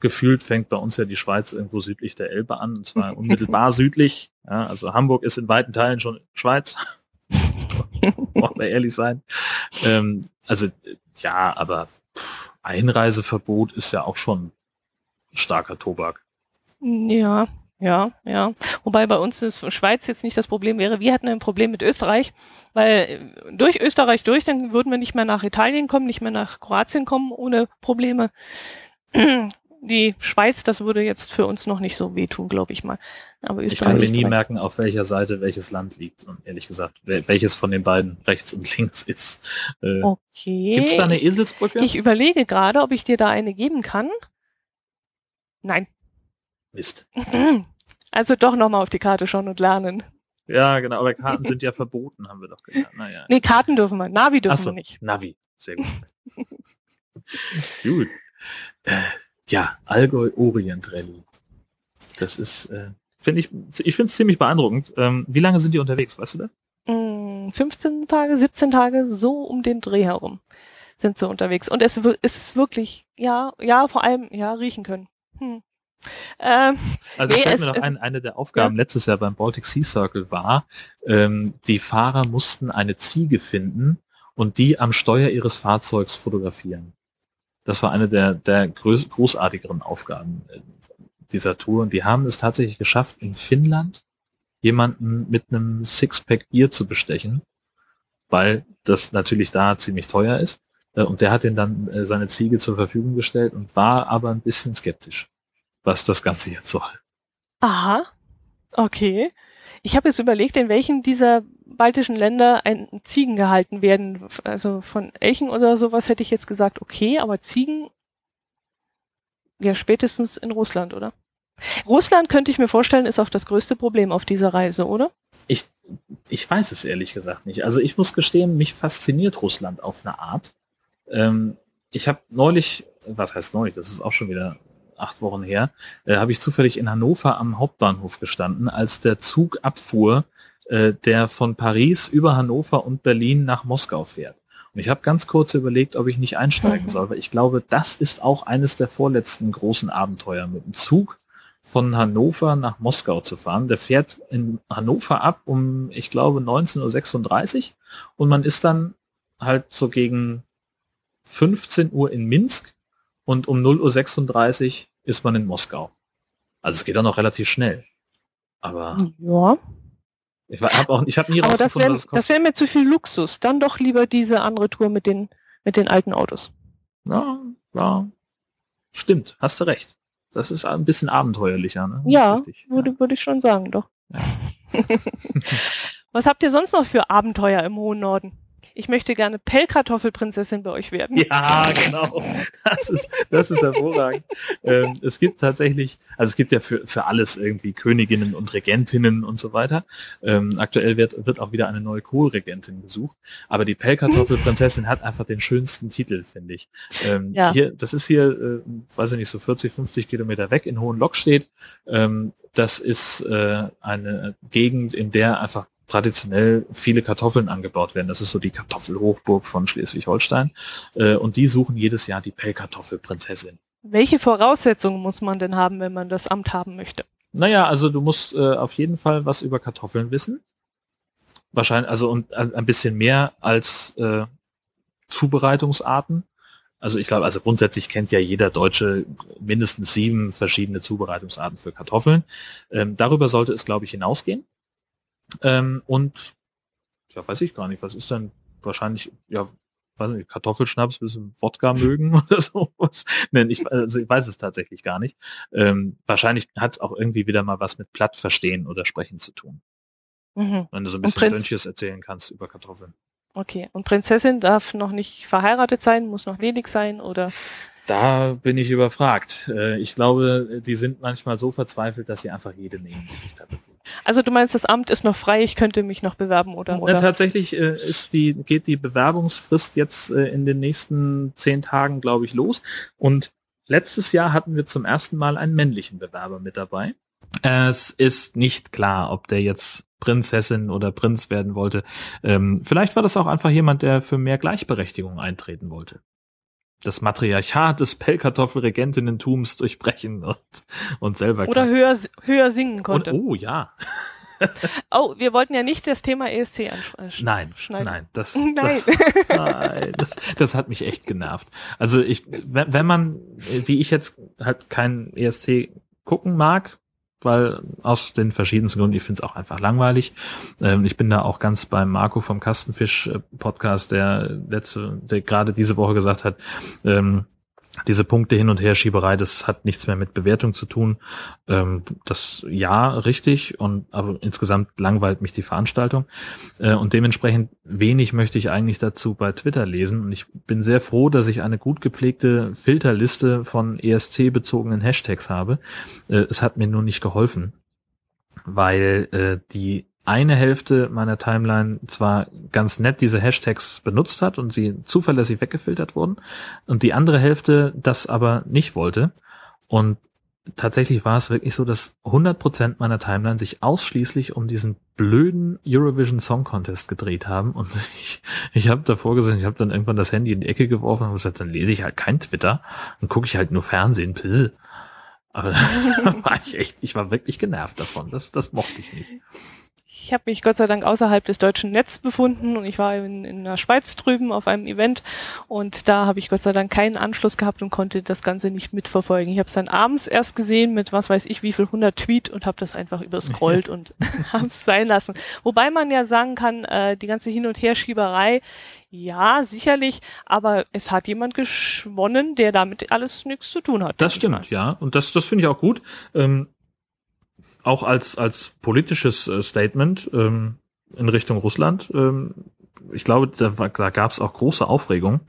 gefühlt fängt bei uns ja die Schweiz irgendwo südlich der Elbe an, und zwar unmittelbar südlich. Ja, also Hamburg ist in weiten Teilen schon Schweiz. Wollen wir ehrlich sein. Ähm, also ja, aber Einreiseverbot ist ja auch schon starker Tobak. Ja, ja, ja. Wobei bei uns ist Schweiz jetzt nicht das Problem wäre. Wir hatten ein Problem mit Österreich, weil durch Österreich durch, dann würden wir nicht mehr nach Italien kommen, nicht mehr nach Kroatien kommen ohne Probleme die Schweiz, das würde jetzt für uns noch nicht so wehtun, glaube ich mal. Aber Österreich ich kann mir nie merken, auf welcher Seite welches Land liegt. Und ehrlich gesagt, welches von den beiden rechts und links ist. Äh, okay. Gibt es da eine Eselsbrücke? Ich, ich überlege gerade, ob ich dir da eine geben kann. Nein. Mist. Also doch nochmal auf die Karte schauen und lernen. Ja, genau, aber Karten sind ja verboten, haben wir doch gelernt. Naja. Nee, Karten dürfen wir, Navi dürfen so, wir nicht. Navi, sehr gut. gut. Ja, Allgäu Orient Rally. Das ist, äh, finde ich, ich finde es ziemlich beeindruckend. Ähm, wie lange sind die unterwegs, weißt du das? 15 mm, Tage, 17 Tage, so um den Dreh herum sind sie unterwegs. Und es ist wirklich, ja, ja, vor allem, ja, riechen können. Hm. Ähm, also nee, fällt mir noch ein, eine der Aufgaben ja. letztes Jahr beim Baltic Sea Circle war, ähm, die Fahrer mussten eine Ziege finden und die am Steuer ihres Fahrzeugs fotografieren. Das war eine der, der groß, großartigeren Aufgaben äh, dieser Tour. Und die haben es tatsächlich geschafft, in Finnland jemanden mit einem Sixpack Bier zu bestechen, weil das natürlich da ziemlich teuer ist. Äh, und der hat den dann äh, seine Ziege zur Verfügung gestellt und war aber ein bisschen skeptisch, was das Ganze jetzt soll. Aha, okay. Ich habe jetzt überlegt, in welchen dieser baltischen Länder ein Ziegen gehalten werden. Also von Elchen oder sowas hätte ich jetzt gesagt, okay, aber Ziegen ja spätestens in Russland, oder? Russland könnte ich mir vorstellen, ist auch das größte Problem auf dieser Reise, oder? Ich, ich weiß es ehrlich gesagt nicht. Also ich muss gestehen, mich fasziniert Russland auf eine Art. Ähm, ich habe neulich, was heißt neulich, das ist auch schon wieder acht Wochen her, äh, habe ich zufällig in Hannover am Hauptbahnhof gestanden, als der Zug abfuhr, äh, der von Paris über Hannover und Berlin nach Moskau fährt. Und ich habe ganz kurz überlegt, ob ich nicht einsteigen mhm. soll, weil ich glaube, das ist auch eines der vorletzten großen Abenteuer, mit dem Zug von Hannover nach Moskau zu fahren. Der fährt in Hannover ab um, ich glaube, 19.36 Uhr und man ist dann halt so gegen 15 Uhr in Minsk und um 0.36 Uhr ist man in Moskau. Also es geht auch noch relativ schnell. Aber Ja. ich habe auch, ich habe nie Aber das wäre wär mir zu viel Luxus. Dann doch lieber diese andere Tour mit den, mit den alten Autos. Ja, ja, stimmt, hast du recht. Das ist ein bisschen abenteuerlicher, ne? Ja, richtig. würde, würde ich schon sagen, doch. Ja. Was habt ihr sonst noch für Abenteuer im hohen Norden? Ich möchte gerne Pellkartoffelprinzessin bei euch werden. Ja, genau. Das ist, das ist hervorragend. ähm, es gibt tatsächlich, also es gibt ja für, für alles irgendwie Königinnen und Regentinnen und so weiter. Ähm, aktuell wird, wird auch wieder eine neue Kohlregentin gesucht. Aber die Pellkartoffelprinzessin hat einfach den schönsten Titel, finde ich. Ähm, Ja. hier, das ist hier, äh, weiß ich nicht, so 40, 50 Kilometer weg in Hohenlockstedt. Ähm, das ist äh, eine Gegend, in der einfach traditionell viele Kartoffeln angebaut werden. Das ist so die Kartoffelhochburg von Schleswig-Holstein. Äh, und die suchen jedes Jahr die Pellkartoffelprinzessin. Welche Voraussetzungen muss man denn haben, wenn man das Amt haben möchte? Naja, also du musst äh, auf jeden Fall was über Kartoffeln wissen. Wahrscheinlich, also und ein bisschen mehr als äh, Zubereitungsarten. Also ich glaube, also grundsätzlich kennt ja jeder Deutsche mindestens sieben verschiedene Zubereitungsarten für Kartoffeln. Ähm, darüber sollte es, glaube ich, hinausgehen. Ähm, und ja, weiß ich gar nicht, was ist denn wahrscheinlich, ja, weiß nicht, Kartoffelschnaps, bisschen Wodka mögen oder sowas. Nein, ich, also ich weiß es tatsächlich gar nicht. Ähm, wahrscheinlich hat es auch irgendwie wieder mal was mit Platt verstehen oder sprechen zu tun. Mhm. Wenn du so ein bisschen Dönches erzählen kannst über Kartoffeln. Okay. Und Prinzessin darf noch nicht verheiratet sein, muss noch ledig sein oder Da bin ich überfragt. Äh, ich glaube, die sind manchmal so verzweifelt, dass sie einfach jede nehmen, die sich da bewirbt. Also du meinst, das Amt ist noch frei, ich könnte mich noch bewerben oder Ja, oder tatsächlich äh, ist die, geht die Bewerbungsfrist jetzt äh, in den nächsten zehn Tagen, glaube ich, los. Und letztes Jahr hatten wir zum ersten Mal einen männlichen Bewerber mit dabei. Es ist nicht klar, ob der jetzt Prinzessin oder Prinz werden wollte. Ähm, vielleicht war das auch einfach jemand, der für mehr Gleichberechtigung eintreten wollte. Das Matriarchat des Pellkartoffelregentinnentums durchbrechen und, und selber oder kann. höher höher singen und, konnte. oh ja, oh, wir wollten ja nicht das Thema ESC anschneiden. nein, schneiden. nein, das, Nein. Das, nein, das, das hat mich echt genervt. Also ich, wenn, wenn man, wie ich jetzt halt kein ESC gucken mag, weil aus den verschiedensten Gründen, ich finde es auch einfach langweilig. Ähm, ich bin da auch ganz beim Marco vom Kastenfisch Podcast, der letzte, der gerade diese Woche gesagt hat, ähm, diese Punkte hin und her Schieberei, das hat nichts mehr mit Bewertung zu tun. Ähm, das ja richtig und aber insgesamt langweilt mich die Veranstaltung äh, und dementsprechend wenig möchte ich eigentlich dazu bei Twitter lesen und ich bin sehr froh, dass ich eine gut gepflegte Filterliste von ESC bezogenen Hashtags habe. Äh, es hat mir nur nicht geholfen, weil äh, die eine Hälfte meiner Timeline zwar ganz nett diese Hashtags benutzt hat und sie zuverlässig weggefiltert wurden und die andere Hälfte das aber nicht wollte. Und tatsächlich war es wirklich so, dass 100% meiner Timeline sich ausschließlich um diesen blöden Eurovision Song Contest gedreht haben. Und ich, ich habe davor gesehen, ich habe dann irgendwann das Handy in die Ecke geworfen und gesagt, dann lese ich halt kein Twitter, dann gucke ich halt nur Fernsehen. Pill. Aber da war ich echt, ich war wirklich genervt davon. Das, das mochte ich nicht. Ich habe mich Gott sei Dank außerhalb des deutschen Netz befunden und ich war in, in der Schweiz drüben auf einem Event und da habe ich Gott sei Dank keinen Anschluss gehabt und konnte das Ganze nicht mitverfolgen. Ich habe es dann abends erst gesehen mit was weiß ich wie viel 100 Tweet und habe das einfach überscrollt und habe es sein lassen. Wobei man ja sagen kann, äh, die ganze Hin- und Herschieberei, ja sicherlich, aber es hat jemand gewonnen, der damit alles nichts zu tun hat. Das stimmt, ja. Und das, das finde ich auch gut. Ähm, auch als, als politisches äh, Statement ähm, in Richtung Russland. Ähm, ich glaube, da, da gab es auch große Aufregung,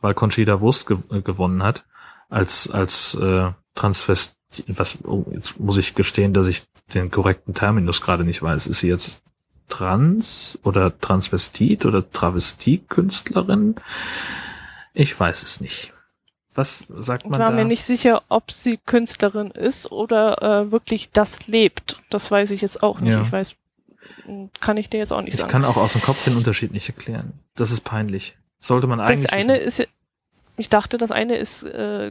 weil Conchita Wurst ge äh, gewonnen hat als, als äh, Transvest. Was, oh, jetzt muss ich gestehen, dass ich den korrekten Terminus gerade nicht weiß. Ist sie jetzt Trans oder Transvestit oder Travestiekünstlerin? Ich weiß es nicht. Was sagt Ich man war da? mir nicht sicher, ob sie Künstlerin ist oder äh, wirklich das lebt. Das weiß ich jetzt auch nicht. Ja. Ich weiß, kann ich dir jetzt auch nicht Ich sagen. kann auch aus dem Kopf den Unterschied nicht erklären. Das ist peinlich. Sollte man eigentlich. das eine wissen. ist, ich dachte, das eine ist äh,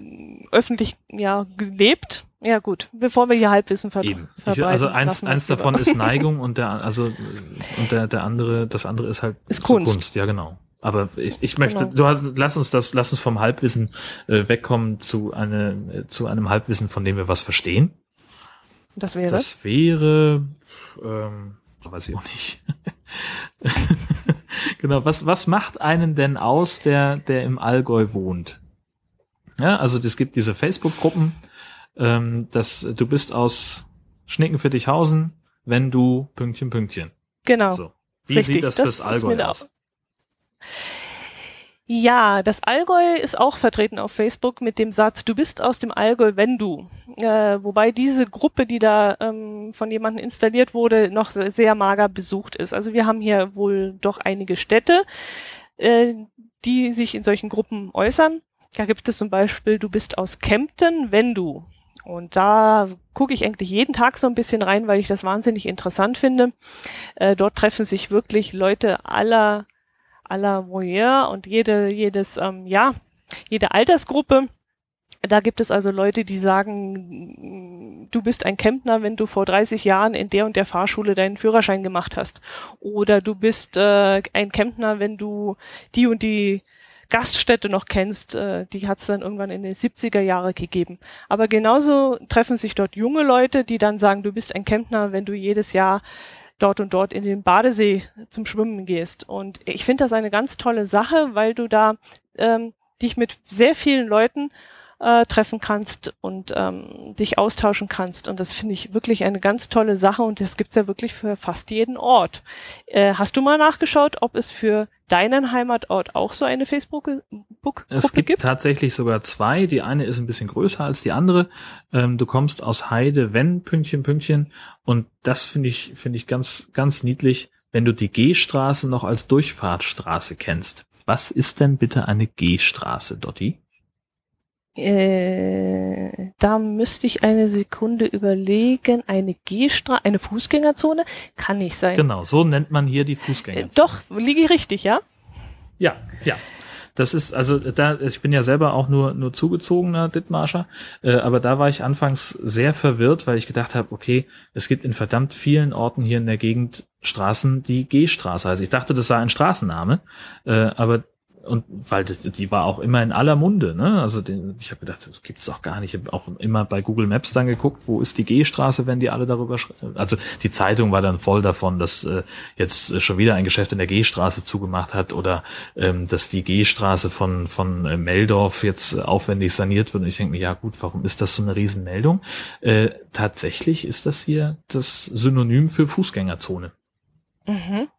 öffentlich ja gelebt. Ja gut, bevor wir hier Halbwissen ver Eben. Ich, verbreiten. also eins, eins davon ist Neigung und der also und der, der andere, das andere ist halt Ist so Kunst. Ja, genau. Aber ich, ich möchte, genau. du hast, lass uns das, lass uns vom Halbwissen äh, wegkommen zu, eine, zu einem Halbwissen, von dem wir was verstehen. Das wäre? Das wäre, ähm, weiß ich auch nicht. genau, was, was macht einen denn aus, der, der im Allgäu wohnt? Ja, also es gibt diese Facebook-Gruppen, ähm, dass du bist aus Schnickenfittichhausen, wenn du Pünktchen, Pünktchen. Genau. So. Wie Richtig, sieht das, das fürs Allgäu aus? Ja, das Allgäu ist auch vertreten auf Facebook mit dem Satz, du bist aus dem Allgäu, wenn du. Äh, wobei diese Gruppe, die da ähm, von jemandem installiert wurde, noch sehr mager besucht ist. Also wir haben hier wohl doch einige Städte, äh, die sich in solchen Gruppen äußern. Da gibt es zum Beispiel, du bist aus Kempten, wenn du. Und da gucke ich eigentlich jeden Tag so ein bisschen rein, weil ich das wahnsinnig interessant finde. Äh, dort treffen sich wirklich Leute aller, aller Voyeur und jede, jedes, ähm, ja, jede Altersgruppe. Da gibt es also Leute, die sagen, du bist ein Kempner, wenn du vor 30 Jahren in der und der Fahrschule deinen Führerschein gemacht hast. Oder du bist äh, ein Kempner, wenn du die und die Gaststätte noch kennst, äh, die hat es dann irgendwann in den 70er Jahre gegeben. Aber genauso treffen sich dort junge Leute, die dann sagen, du bist ein Kempner, wenn du jedes Jahr dort und dort in den Badesee zum Schwimmen gehst. Und ich finde das eine ganz tolle Sache, weil du da ähm, dich mit sehr vielen Leuten äh, treffen kannst und ähm, dich austauschen kannst. Und das finde ich wirklich eine ganz tolle Sache und das gibt's ja wirklich für fast jeden Ort. Äh, hast du mal nachgeschaut, ob es für deinen Heimatort auch so eine Facebook-Gruppe es gibt? gibt? tatsächlich sogar zwei. Die eine ist ein bisschen größer als die andere. Ähm, du kommst aus Heide, wenn, Pünktchen, Pünktchen. Und das finde ich, finde ich ganz, ganz niedlich, wenn du die G-Straße noch als Durchfahrtsstraße kennst. Was ist denn bitte eine G-Straße, Dotti? Äh, da müsste ich eine Sekunde überlegen. Eine Gehstraße, eine Fußgängerzone kann nicht sein. Genau, so nennt man hier die Fußgängerzone. Äh, doch, liege ich richtig, ja? Ja, ja. Das ist, also da, ich bin ja selber auch nur, nur zugezogener Dithmarscher, äh, aber da war ich anfangs sehr verwirrt, weil ich gedacht habe, okay, es gibt in verdammt vielen Orten hier in der Gegend Straßen, die G-Straße heißt. Ich dachte, das sei ein Straßenname, äh, aber und weil die, war auch immer in aller Munde, ne? Also den, ich habe gedacht, das gibt's doch gar nicht. Ich habe auch immer bei Google Maps dann geguckt, wo ist die G-Straße, wenn die alle darüber schreiben. Also die Zeitung war dann voll davon, dass äh, jetzt schon wieder ein Geschäft in der G-Straße zugemacht hat oder ähm, dass die G-Straße von von äh, Meldorf jetzt aufwendig saniert wird. Und ich denke mir, ja gut, warum ist das so eine Riesenmeldung? Äh, tatsächlich ist das hier das Synonym für Fußgängerzone. Mhm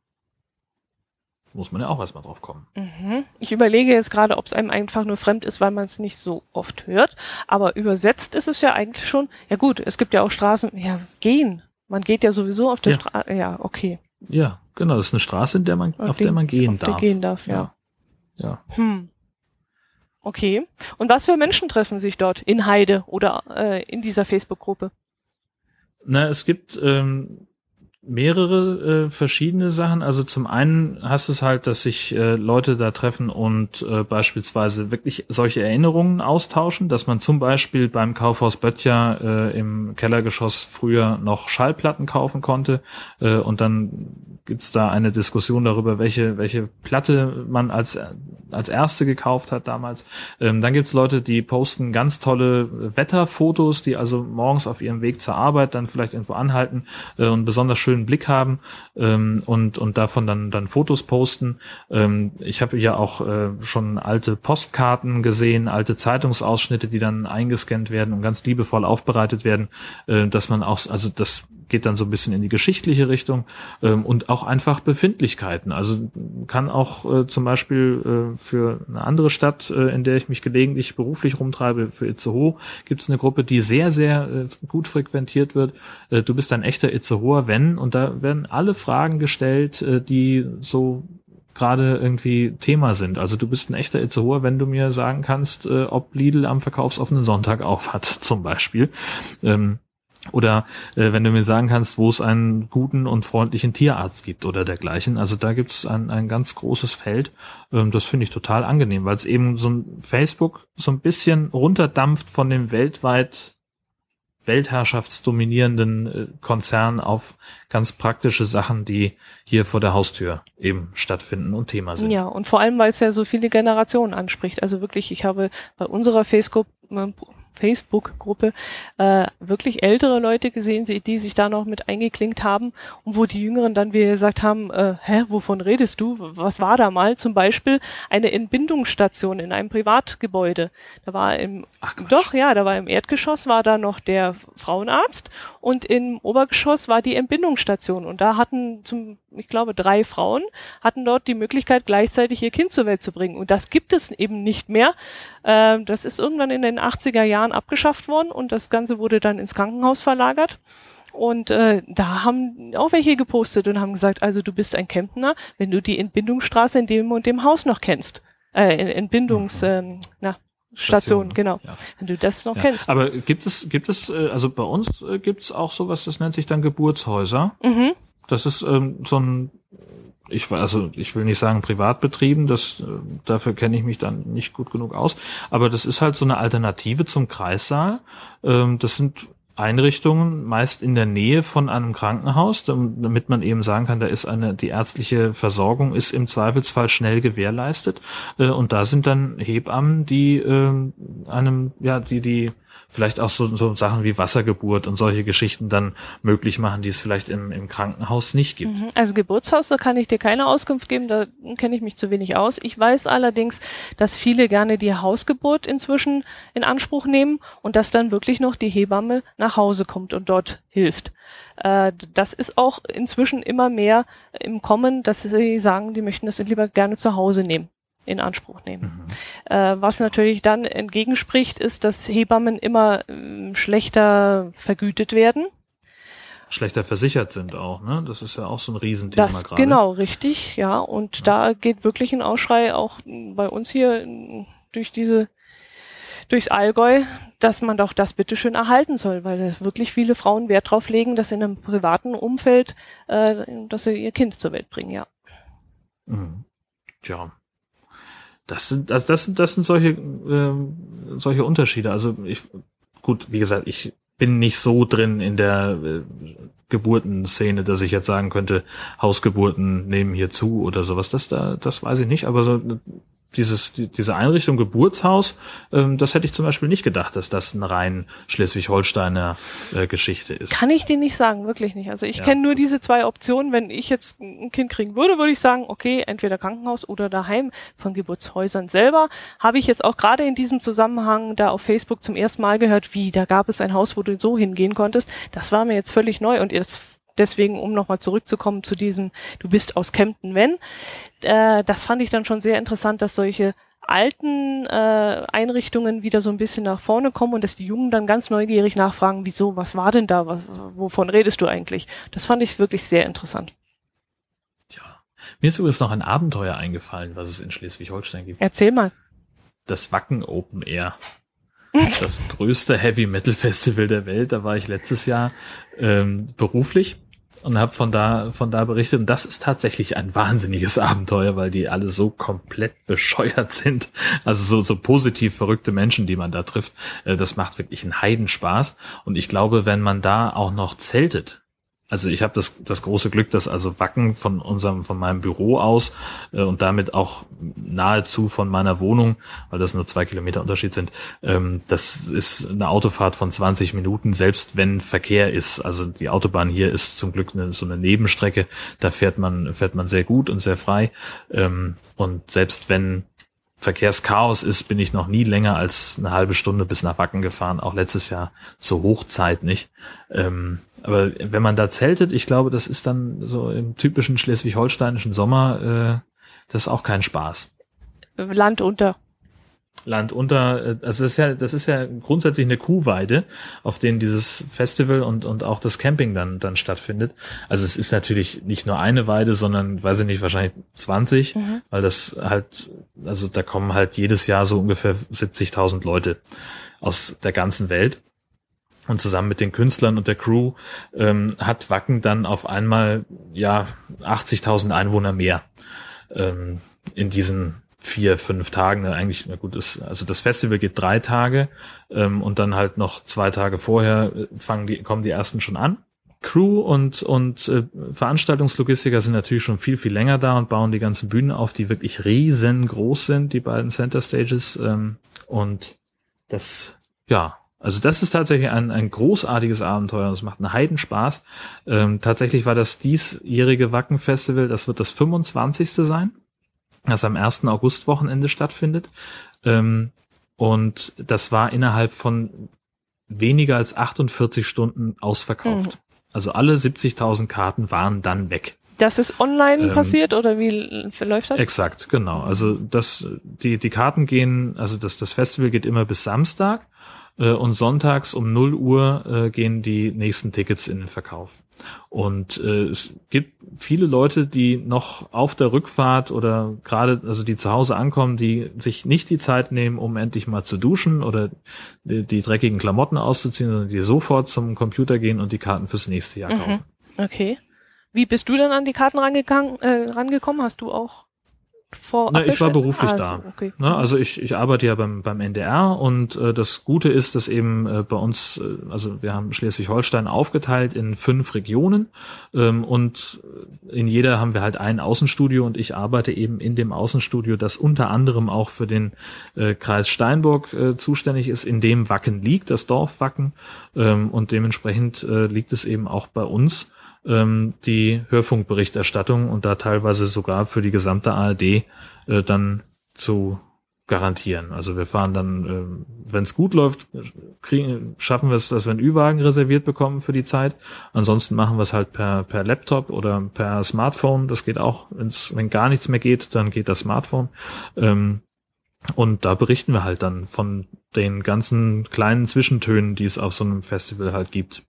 muss man ja auch erstmal drauf kommen. Mhm. Ich überlege jetzt gerade, ob es einem einfach nur fremd ist, weil man es nicht so oft hört. Aber übersetzt ist es ja eigentlich schon, ja gut, es gibt ja auch Straßen, ja, gehen. Man geht ja sowieso auf der ja. Straße, ja, okay. Ja, genau, das ist eine Straße, in der man, auf, auf den, der man gehen auf darf. Gehen darf, ja. Ja. ja. Hm. Okay. Und was für Menschen treffen sich dort in Heide oder äh, in dieser Facebook-Gruppe? Na, es gibt ähm, mehrere äh, verschiedene Sachen. Also zum einen hast es halt, dass sich äh, Leute da treffen und äh, beispielsweise wirklich solche Erinnerungen austauschen, dass man zum Beispiel beim Kaufhaus Böttcher äh, im Kellergeschoss früher noch Schallplatten kaufen konnte äh, und dann gibt's da eine Diskussion darüber, welche, welche Platte man als, als erste gekauft hat damals. Ähm, dann gibt's Leute, die posten ganz tolle Wetterfotos, die also morgens auf ihrem Weg zur Arbeit dann vielleicht irgendwo anhalten äh, und besonders schönen Blick haben ähm, und, und davon dann, dann Fotos posten. Ähm, ich habe ja auch äh, schon alte Postkarten gesehen, alte Zeitungsausschnitte, die dann eingescannt werden und ganz liebevoll aufbereitet werden, äh, dass man auch, also das geht dann so ein bisschen in die geschichtliche Richtung ähm, und auch einfach Befindlichkeiten. Also kann auch äh, zum Beispiel äh, für eine andere Stadt, äh, in der ich mich gelegentlich beruflich rumtreibe, für Itzehoe, gibt es eine Gruppe, die sehr, sehr äh, gut frequentiert wird. Äh, du bist ein echter Itzehoer, wenn, und da werden alle Fragen gestellt, äh, die so gerade irgendwie Thema sind. Also du bist ein echter Itzehoer, wenn du mir sagen kannst, äh, ob Lidl am verkaufsoffenen Sonntag auf hat, zum Beispiel. Ähm, oder äh, wenn du mir sagen kannst, wo es einen guten und freundlichen Tierarzt gibt oder dergleichen. Also da gibt es ein, ein ganz großes Feld. Ähm, das finde ich total angenehm, weil es eben so ein Facebook so ein bisschen runterdampft von dem weltweit weltherrschaftsdominierenden äh, Konzern auf ganz praktische Sachen, die hier vor der Haustür eben stattfinden und Thema sind. Ja, und vor allem, weil es ja so viele Generationen anspricht. Also wirklich, ich habe bei unserer Facebook äh, Facebook-Gruppe äh, wirklich ältere Leute gesehen, die sich da noch mit eingeklinkt haben und wo die Jüngeren dann wieder gesagt haben, äh, hä, wovon redest du? Was war da mal? Zum Beispiel eine Entbindungsstation in einem Privatgebäude. Da war im, Ach, doch, ja, da war im Erdgeschoss war da noch der Frauenarzt und im Obergeschoss war die Entbindungsstation und da hatten zum, ich glaube, drei Frauen hatten dort die Möglichkeit, gleichzeitig ihr Kind zur Welt zu bringen. Und das gibt es eben nicht mehr. Ähm, das ist irgendwann in den 80er Jahren abgeschafft worden und das Ganze wurde dann ins Krankenhaus verlagert. Und äh, da haben auch welche gepostet und haben gesagt, also du bist ein Kemptner, wenn du die Entbindungsstraße in dem und dem Haus noch kennst. Äh, Entbindungs, mhm. ähm, na, Station, Station ne? genau. Ja. Wenn du das noch ja. kennst. Aber gibt es, gibt es, äh, also bei uns äh, gibt es auch sowas, das nennt sich dann Geburtshäuser. Mhm. Das ist ähm, so ein ich also ich will nicht sagen privat betrieben, das äh, dafür kenne ich mich dann nicht gut genug aus, aber das ist halt so eine Alternative zum Kreissaal. Ähm, das sind Einrichtungen, meist in der Nähe von einem Krankenhaus, damit man eben sagen kann, da ist eine, die ärztliche Versorgung ist im Zweifelsfall schnell gewährleistet. Äh, und da sind dann Hebammen, die ähm, einem, ja, die, die vielleicht auch so, so Sachen wie Wassergeburt und solche Geschichten dann möglich machen, die es vielleicht im, im Krankenhaus nicht gibt. Mhm. Also Geburtshaus, da kann ich dir keine Auskunft geben, da kenne ich mich zu wenig aus. Ich weiß allerdings, dass viele gerne die Hausgeburt inzwischen in Anspruch nehmen und dass dann wirklich noch die Hebamme nach Hause kommt und dort hilft. Äh, das ist auch inzwischen immer mehr im Kommen, dass sie sagen, die möchten das lieber gerne zu Hause nehmen in Anspruch nehmen. Mhm. Äh, was natürlich dann entgegenspricht, ist, dass Hebammen immer äh, schlechter vergütet werden. Schlechter versichert sind auch, ne? Das ist ja auch so ein Riesenthema das, gerade. Genau, richtig, ja. Und ja. da geht wirklich ein Ausschrei auch bei uns hier durch diese durchs Allgäu, dass man doch das bitteschön erhalten soll, weil wirklich viele Frauen Wert drauf legen, dass in einem privaten Umfeld, äh, dass sie ihr Kind zur Welt bringen, ja. Mhm. Tja, das sind, das, das sind, das sind solche, äh, solche Unterschiede. Also ich, gut, wie gesagt, ich bin nicht so drin in der äh, Geburtenszene, dass ich jetzt sagen könnte, Hausgeburten nehmen hier zu oder sowas. Das da, das weiß ich nicht. Aber so dieses, die, diese Einrichtung Geburtshaus, ähm, das hätte ich zum Beispiel nicht gedacht, dass das eine rein Schleswig-Holsteiner äh, Geschichte ist. Kann ich dir nicht sagen, wirklich nicht. Also ich ja. kenne nur diese zwei Optionen. Wenn ich jetzt ein Kind kriegen würde, würde ich sagen, okay, entweder Krankenhaus oder daheim von Geburtshäusern selber. Habe ich jetzt auch gerade in diesem Zusammenhang da auf Facebook zum ersten Mal gehört, wie, da gab es ein Haus, wo du so hingehen konntest. Das war mir jetzt völlig neu und jetzt deswegen, um nochmal zurückzukommen zu diesem, du bist aus Kempten, wenn, äh, das fand ich dann schon sehr interessant, dass solche alten äh, Einrichtungen wieder so ein bisschen nach vorne kommen und dass die Jungen dann ganz neugierig nachfragen, wieso, was war denn da, was, wovon redest du eigentlich? Das fand ich wirklich sehr interessant. Ja, mir ist übrigens noch ein Abenteuer eingefallen, was es in Schleswig-Holstein gibt. Erzähl mal. Das Wacken Open Air. Das größte Heavy Metal Festival der Welt. Da war ich letztes Jahr ähm, beruflich und habe von da von da berichtet. Und das ist tatsächlich ein wahnsinniges Abenteuer, weil die alle so komplett bescheuert sind, also so so positiv verrückte Menschen, die man da trifft. Äh, das macht wirklich einen Heidenspaß. Und ich glaube, wenn man da auch noch zeltet, also ich habe das, das große Glück, dass also Wacken von unserem, von meinem Büro aus äh, und damit auch nahezu von meiner Wohnung, weil das nur zwei Kilometer Unterschied sind, ähm, das ist eine Autofahrt von 20 Minuten, selbst wenn Verkehr ist. Also die Autobahn hier ist zum Glück eine, so eine Nebenstrecke, da fährt man, fährt man sehr gut und sehr frei. Ähm, und selbst wenn Verkehrschaos ist, bin ich noch nie länger als eine halbe Stunde bis nach Wacken gefahren, auch letztes Jahr zur Hochzeit nicht. Ähm, aber wenn man da zeltet, ich glaube, das ist dann so im typischen schleswig-holsteinischen Sommer, äh, das ist auch kein Spaß. Land unter. Land unter, also das ist ja, das ist ja grundsätzlich eine Kuhweide, auf denen dieses Festival und, und auch das Camping dann, dann stattfindet. Also es ist natürlich nicht nur eine Weide, sondern, weiß ich nicht, wahrscheinlich 20, mhm. weil das halt, also da kommen halt jedes Jahr so ungefähr 70.000 Leute aus der ganzen Welt. Und zusammen mit den Künstlern und der Crew ähm, hat Wacken dann auf einmal ja 80.000 Einwohner mehr ähm, in diesen vier, fünf Tagen, eigentlich, na gut, das, also das Festival geht drei Tage ähm, und dann halt noch zwei Tage vorher äh, fangen die, kommen die ersten schon an. Crew und, und äh, Veranstaltungslogistiker sind natürlich schon viel, viel länger da und bauen die ganzen Bühnen auf, die wirklich riesengroß sind, die beiden Center Stages. Ähm, und das, ja, also das ist tatsächlich ein, ein großartiges Abenteuer und es macht einen Heidenspaß. Ähm, tatsächlich war das diesjährige Wacken Festival, das wird das 25. sein das am 1. August-Wochenende stattfindet. Ähm, und das war innerhalb von weniger als 48 Stunden ausverkauft. Mhm. Also alle 70.000 Karten waren dann weg. Das ist online ähm, passiert oder wie verläuft das? Exakt, genau. Also das, die, die Karten gehen, also das, das Festival geht immer bis Samstag und sonntags um 0 Uhr äh, gehen die nächsten Tickets in den Verkauf. Und äh, es gibt viele Leute, die noch auf der Rückfahrt oder gerade, also die zu Hause ankommen, die sich nicht die Zeit nehmen, um endlich mal zu duschen oder die, die dreckigen Klamotten auszuziehen, sondern die sofort zum Computer gehen und die Karten fürs nächste Jahr mhm. kaufen. Okay. Wie bist du dann an die Karten rangegangen, äh, rangekommen? Hast du auch vor Na, ich war beruflich ah, da. So, okay. Ne, also ich, ich arbeite ja beim, beim NDR und äh, das Gute ist, dass eben äh, bei uns, äh, also wir haben Schleswig-Holstein aufgeteilt in fünf Regionen ähm, und in jeder haben wir halt ein Außenstudio und ich arbeite eben in dem Außenstudio, das unter anderem auch für den äh, Kreis Steinburg äh, zuständig ist, in dem Wacken liegt, das Dorf Wacken ähm, und dementsprechend äh, liegt es eben auch bei uns ähm, die Hörfunkberichterstattung und da teilweise sogar für die gesamte ARD äh, dann zu garantieren. Also wir fahren dann, äh, wenn es gut läuft, kriegen, schaffen wir es, dass wir einen Ü-Wagen reserviert bekommen für die Zeit. Ansonsten machen wir es halt per, per Laptop oder per Smartphone. Das geht auch, wenn's, wenn gar nichts mehr geht, dann geht das Smartphone. Ähm, und da berichten wir halt dann von den ganzen kleinen Zwischentönen, die es auf so einem Festival halt gibt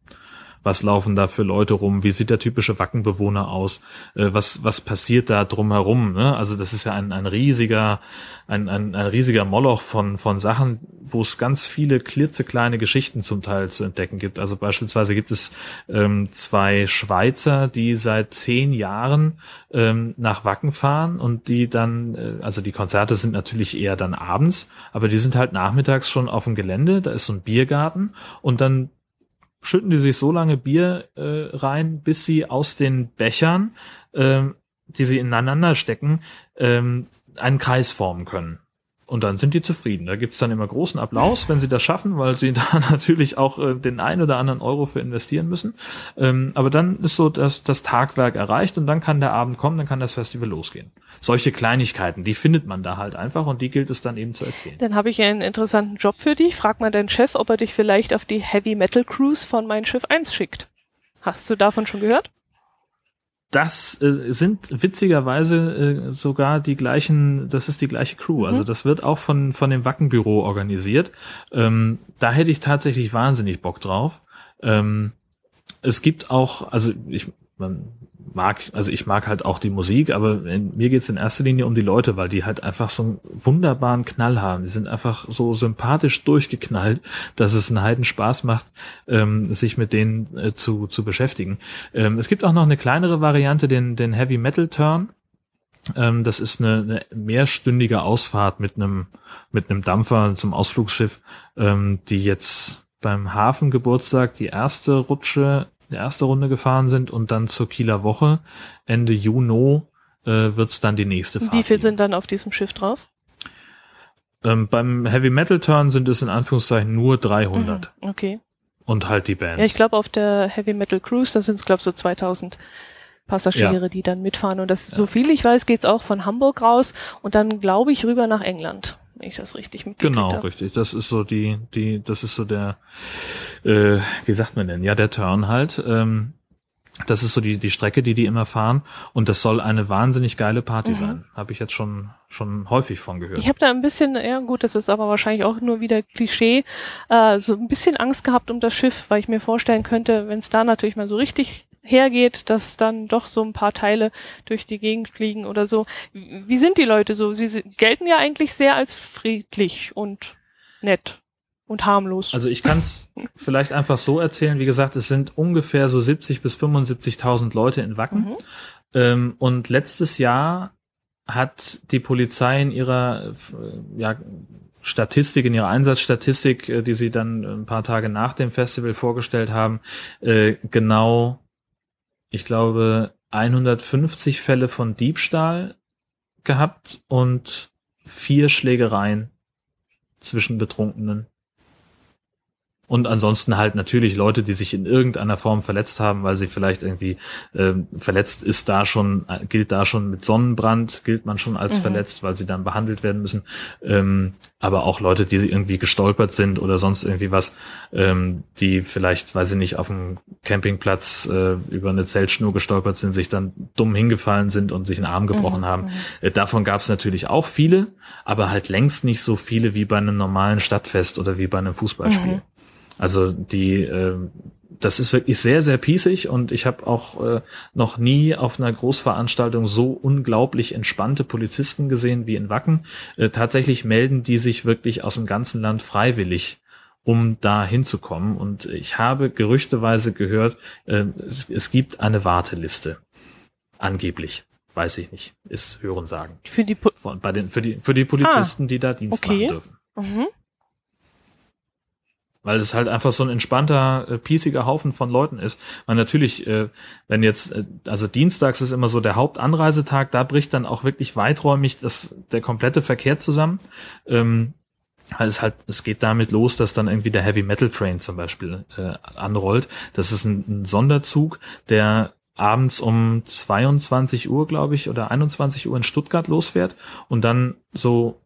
was laufen da für Leute rum, wie sieht der typische Wackenbewohner aus, äh, was, was passiert da drumherum. Ne? Also das ist ja ein, ein riesiger, ein, ein, ein riesiger Moloch von, von Sachen, wo es ganz viele klitzekleine Geschichten zum Teil zu entdecken gibt. Also beispielsweise gibt es ähm, zwei Schweizer, die seit zehn Jahren ähm, nach Wacken fahren und die dann, äh, also die Konzerte sind natürlich eher dann abends, aber die sind halt nachmittags schon auf dem Gelände, da ist so ein Biergarten und dann schütten die sich so lange Bier äh, rein, bis sie aus den Bechern, äh, die sie ineinander stecken, ähm, einen Kreis formen können. Und dann sind die zufrieden. Da gibt's dann immer großen Applaus, wenn sie das schaffen, weil sie da natürlich auch äh, den ein oder anderen Euro für investieren müssen. Ähm, aber dann ist so das, das Tagwerk erreicht und dann kann der Abend kommen, dann kann das Festival losgehen. Solche Kleinigkeiten, die findet man da halt einfach und die gilt es dann eben zu erzählen. Dann habe ich einen interessanten Job für dich. Frag mal deinen Chef, ob er dich vielleicht auf die Heavy Metal Cruise von Mein Schiff 1 schickt. Hast du davon schon gehört? Das äh, sind witzigerweise äh, sogar die gleichen, das ist die gleiche Crew. Mhm. Also das wird auch von, von dem Wackenbüro organisiert. Ähm, da hätte ich tatsächlich wahnsinnig Bock drauf. Ähm, es gibt auch, also ich, man mag, also ich mag halt auch die Musik, aber mir geht's in erster Linie um die Leute, weil die halt einfach so einen wunderbaren Knall haben. Die sind einfach so sympathisch durchgeknallt, dass es einen Heiden Spaß macht, ähm, sich mit denen äh, zu, zu beschäftigen. Ähm, es gibt auch noch eine kleinere Variante, den, den Heavy Metal Turn. Ähm, das ist eine, eine mehrstündige Ausfahrt mit einem, mit einem Dampfer zum Ausflugsschiff, ähm, die jetzt beim Hafengeburtstag die erste Rutsche die erste Runde gefahren sind und dann zur Kieler Woche Ende Juni äh, wird es dann die nächste Fahrt. Wie viel sind dann auf diesem Schiff drauf? Ähm, beim Heavy Metal Turn sind es in Anführungszeichen nur 300. Mhm, okay. Und halt die Bands. Ja, ich glaube auf der Heavy Metal Cruise, da sind es glaube so 2000 Passagiere, ja. die dann mitfahren. Und das, ja. so viel ich weiß, geht's auch von Hamburg raus und dann glaube ich rüber nach England wenn ich das richtig mitgekriegt Genau, habe. richtig. Das ist so die, die, das ist so der, äh, wie sagt man denn? Ja, der Turn halt. Ähm, das ist so die, die Strecke, die die immer fahren. Und das soll eine wahnsinnig geile Party mhm. sein. Habe ich jetzt schon, schon häufig von gehört. Ich habe da ein bisschen, ja gut, das ist aber wahrscheinlich auch nur wieder Klischee, äh, so ein bisschen Angst gehabt um das Schiff, weil ich mir vorstellen könnte, wenn es da natürlich mal so richtig hergeht, dass dann doch so ein paar Teile durch die Gegend fliegen oder so. Wie sind die Leute so? Sie gelten ja eigentlich sehr als friedlich und nett und harmlos. Also ich kann es vielleicht einfach so erzählen. Wie gesagt, es sind ungefähr so 70 bis 75.000 Leute in Wacken. Mhm. Ähm, und letztes Jahr hat die Polizei in ihrer äh, ja, Statistik, in ihrer Einsatzstatistik, äh, die sie dann ein paar Tage nach dem Festival vorgestellt haben, äh, genau, ich glaube, 150 Fälle von Diebstahl gehabt und vier Schlägereien zwischen Betrunkenen. Und ansonsten halt natürlich Leute, die sich in irgendeiner Form verletzt haben, weil sie vielleicht irgendwie äh, verletzt ist, da schon, äh, gilt da schon mit Sonnenbrand, gilt man schon als mhm. verletzt, weil sie dann behandelt werden müssen. Ähm, aber auch Leute, die irgendwie gestolpert sind oder sonst irgendwie was, ähm, die vielleicht, weiß ich nicht, auf dem Campingplatz äh, über eine Zeltschnur gestolpert sind, sich dann dumm hingefallen sind und sich einen Arm gebrochen mhm. haben. Äh, davon gab es natürlich auch viele, aber halt längst nicht so viele wie bei einem normalen Stadtfest oder wie bei einem Fußballspiel. Mhm. Also die, äh, das ist wirklich sehr, sehr piesig und ich habe auch äh, noch nie auf einer Großveranstaltung so unglaublich entspannte Polizisten gesehen wie in Wacken. Äh, tatsächlich melden die sich wirklich aus dem ganzen Land freiwillig um da hinzukommen. Und ich habe gerüchteweise gehört, äh, es, es gibt eine Warteliste. Angeblich. Weiß ich nicht. Ist Hören sagen. Für die, po Von, bei den, für die, für die Polizisten, ah, die da Dienst okay. machen dürfen. Mhm. Weil es halt einfach so ein entspannter, äh, piesiger Haufen von Leuten ist. Weil natürlich, äh, wenn jetzt, äh, also dienstags ist immer so der Hauptanreisetag, da bricht dann auch wirklich weiträumig das, der komplette Verkehr zusammen. Ähm, es halt, es geht damit los, dass dann irgendwie der Heavy Metal Train zum Beispiel äh, anrollt. Das ist ein, ein Sonderzug, der abends um 22 Uhr, glaube ich, oder 21 Uhr in Stuttgart losfährt und dann so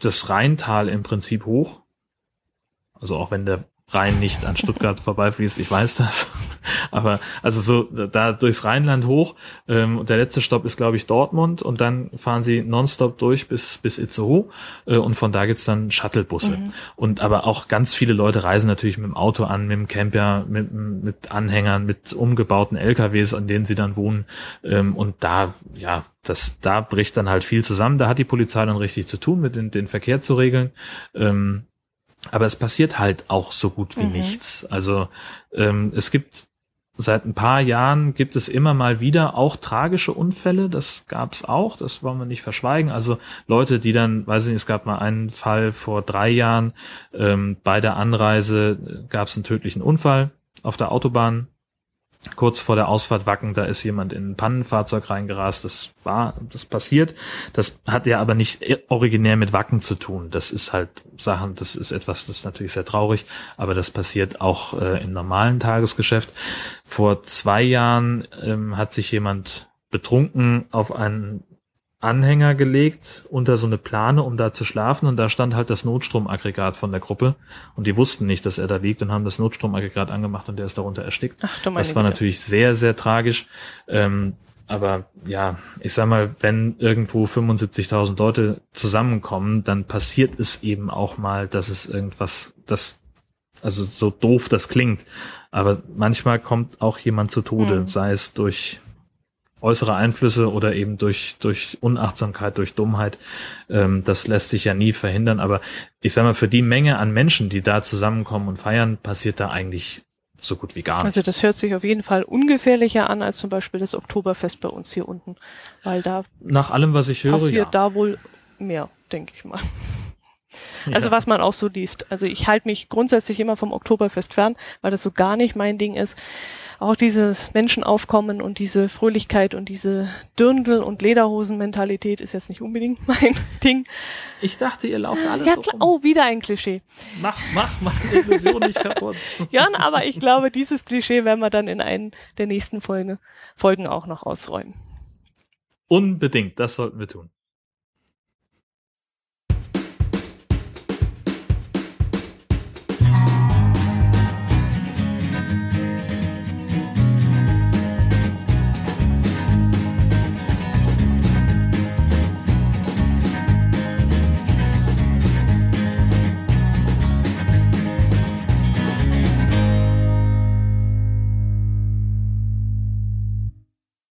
das Rheintal im Prinzip hoch also auch wenn der Rhein nicht an Stuttgart vorbeifließt, ich weiß das. Aber also so da durchs Rheinland hoch. Ähm, der letzte Stopp ist, glaube ich, Dortmund und dann fahren sie nonstop durch bis bis Itzehoe äh, und von da gibt's dann Shuttlebusse. Mhm. Und aber auch ganz viele Leute reisen natürlich mit dem Auto an, mit dem Camper, mit, mit Anhängern, mit umgebauten LKWs, an denen sie dann wohnen. Ähm, und da, ja, das, da bricht dann halt viel zusammen. Da hat die Polizei dann richtig zu tun, mit den, den Verkehr zu regeln. Ähm, aber es passiert halt auch so gut wie mhm. nichts. Also ähm, es gibt seit ein paar Jahren gibt es immer mal wieder auch tragische Unfälle. Das gab es auch, das wollen wir nicht verschweigen. Also Leute, die dann, weiß ich nicht, es gab mal einen Fall vor drei Jahren, ähm, bei der Anreise gab es einen tödlichen Unfall auf der Autobahn kurz vor der Ausfahrt Wacken, da ist jemand in ein Pannenfahrzeug reingerast. Das war, das passiert. Das hat ja aber nicht originär mit Wacken zu tun. Das ist halt Sachen, das ist etwas, das ist natürlich sehr traurig, aber das passiert auch äh, im normalen Tagesgeschäft. Vor zwei Jahren ähm, hat sich jemand betrunken auf einen Anhänger gelegt unter so eine Plane, um da zu schlafen und da stand halt das Notstromaggregat von der Gruppe und die wussten nicht, dass er da liegt und haben das Notstromaggregat angemacht und der ist darunter erstickt. Ach, das war natürlich sehr, sehr tragisch. Ähm, aber ja, ich sag mal, wenn irgendwo 75.000 Leute zusammenkommen, dann passiert es eben auch mal, dass es irgendwas, das, also so doof das klingt, aber manchmal kommt auch jemand zu Tode, mhm. sei es durch äußere Einflüsse oder eben durch, durch Unachtsamkeit, durch Dummheit. Ähm, das lässt sich ja nie verhindern. Aber ich sag mal, für die Menge an Menschen, die da zusammenkommen und feiern, passiert da eigentlich so gut wie gar nichts. Also das hört sich auf jeden Fall ungefährlicher an als zum Beispiel das Oktoberfest bei uns hier unten. Weil da nach allem, was ich höre, passiert ja. da wohl mehr, denke ich mal. Also ja. was man auch so liest. Also ich halte mich grundsätzlich immer vom Oktoberfest fern, weil das so gar nicht mein Ding ist auch dieses Menschenaufkommen und diese Fröhlichkeit und diese Dirndl- und Lederhosen-Mentalität ist jetzt nicht unbedingt mein Ding. Ich dachte, ihr lauft alles ja, so um. Oh, wieder ein Klischee. Mach, mach, mach die Illusion nicht kaputt. ja, aber ich glaube, dieses Klischee werden wir dann in einen der nächsten Folge, Folgen auch noch ausräumen. Unbedingt, das sollten wir tun.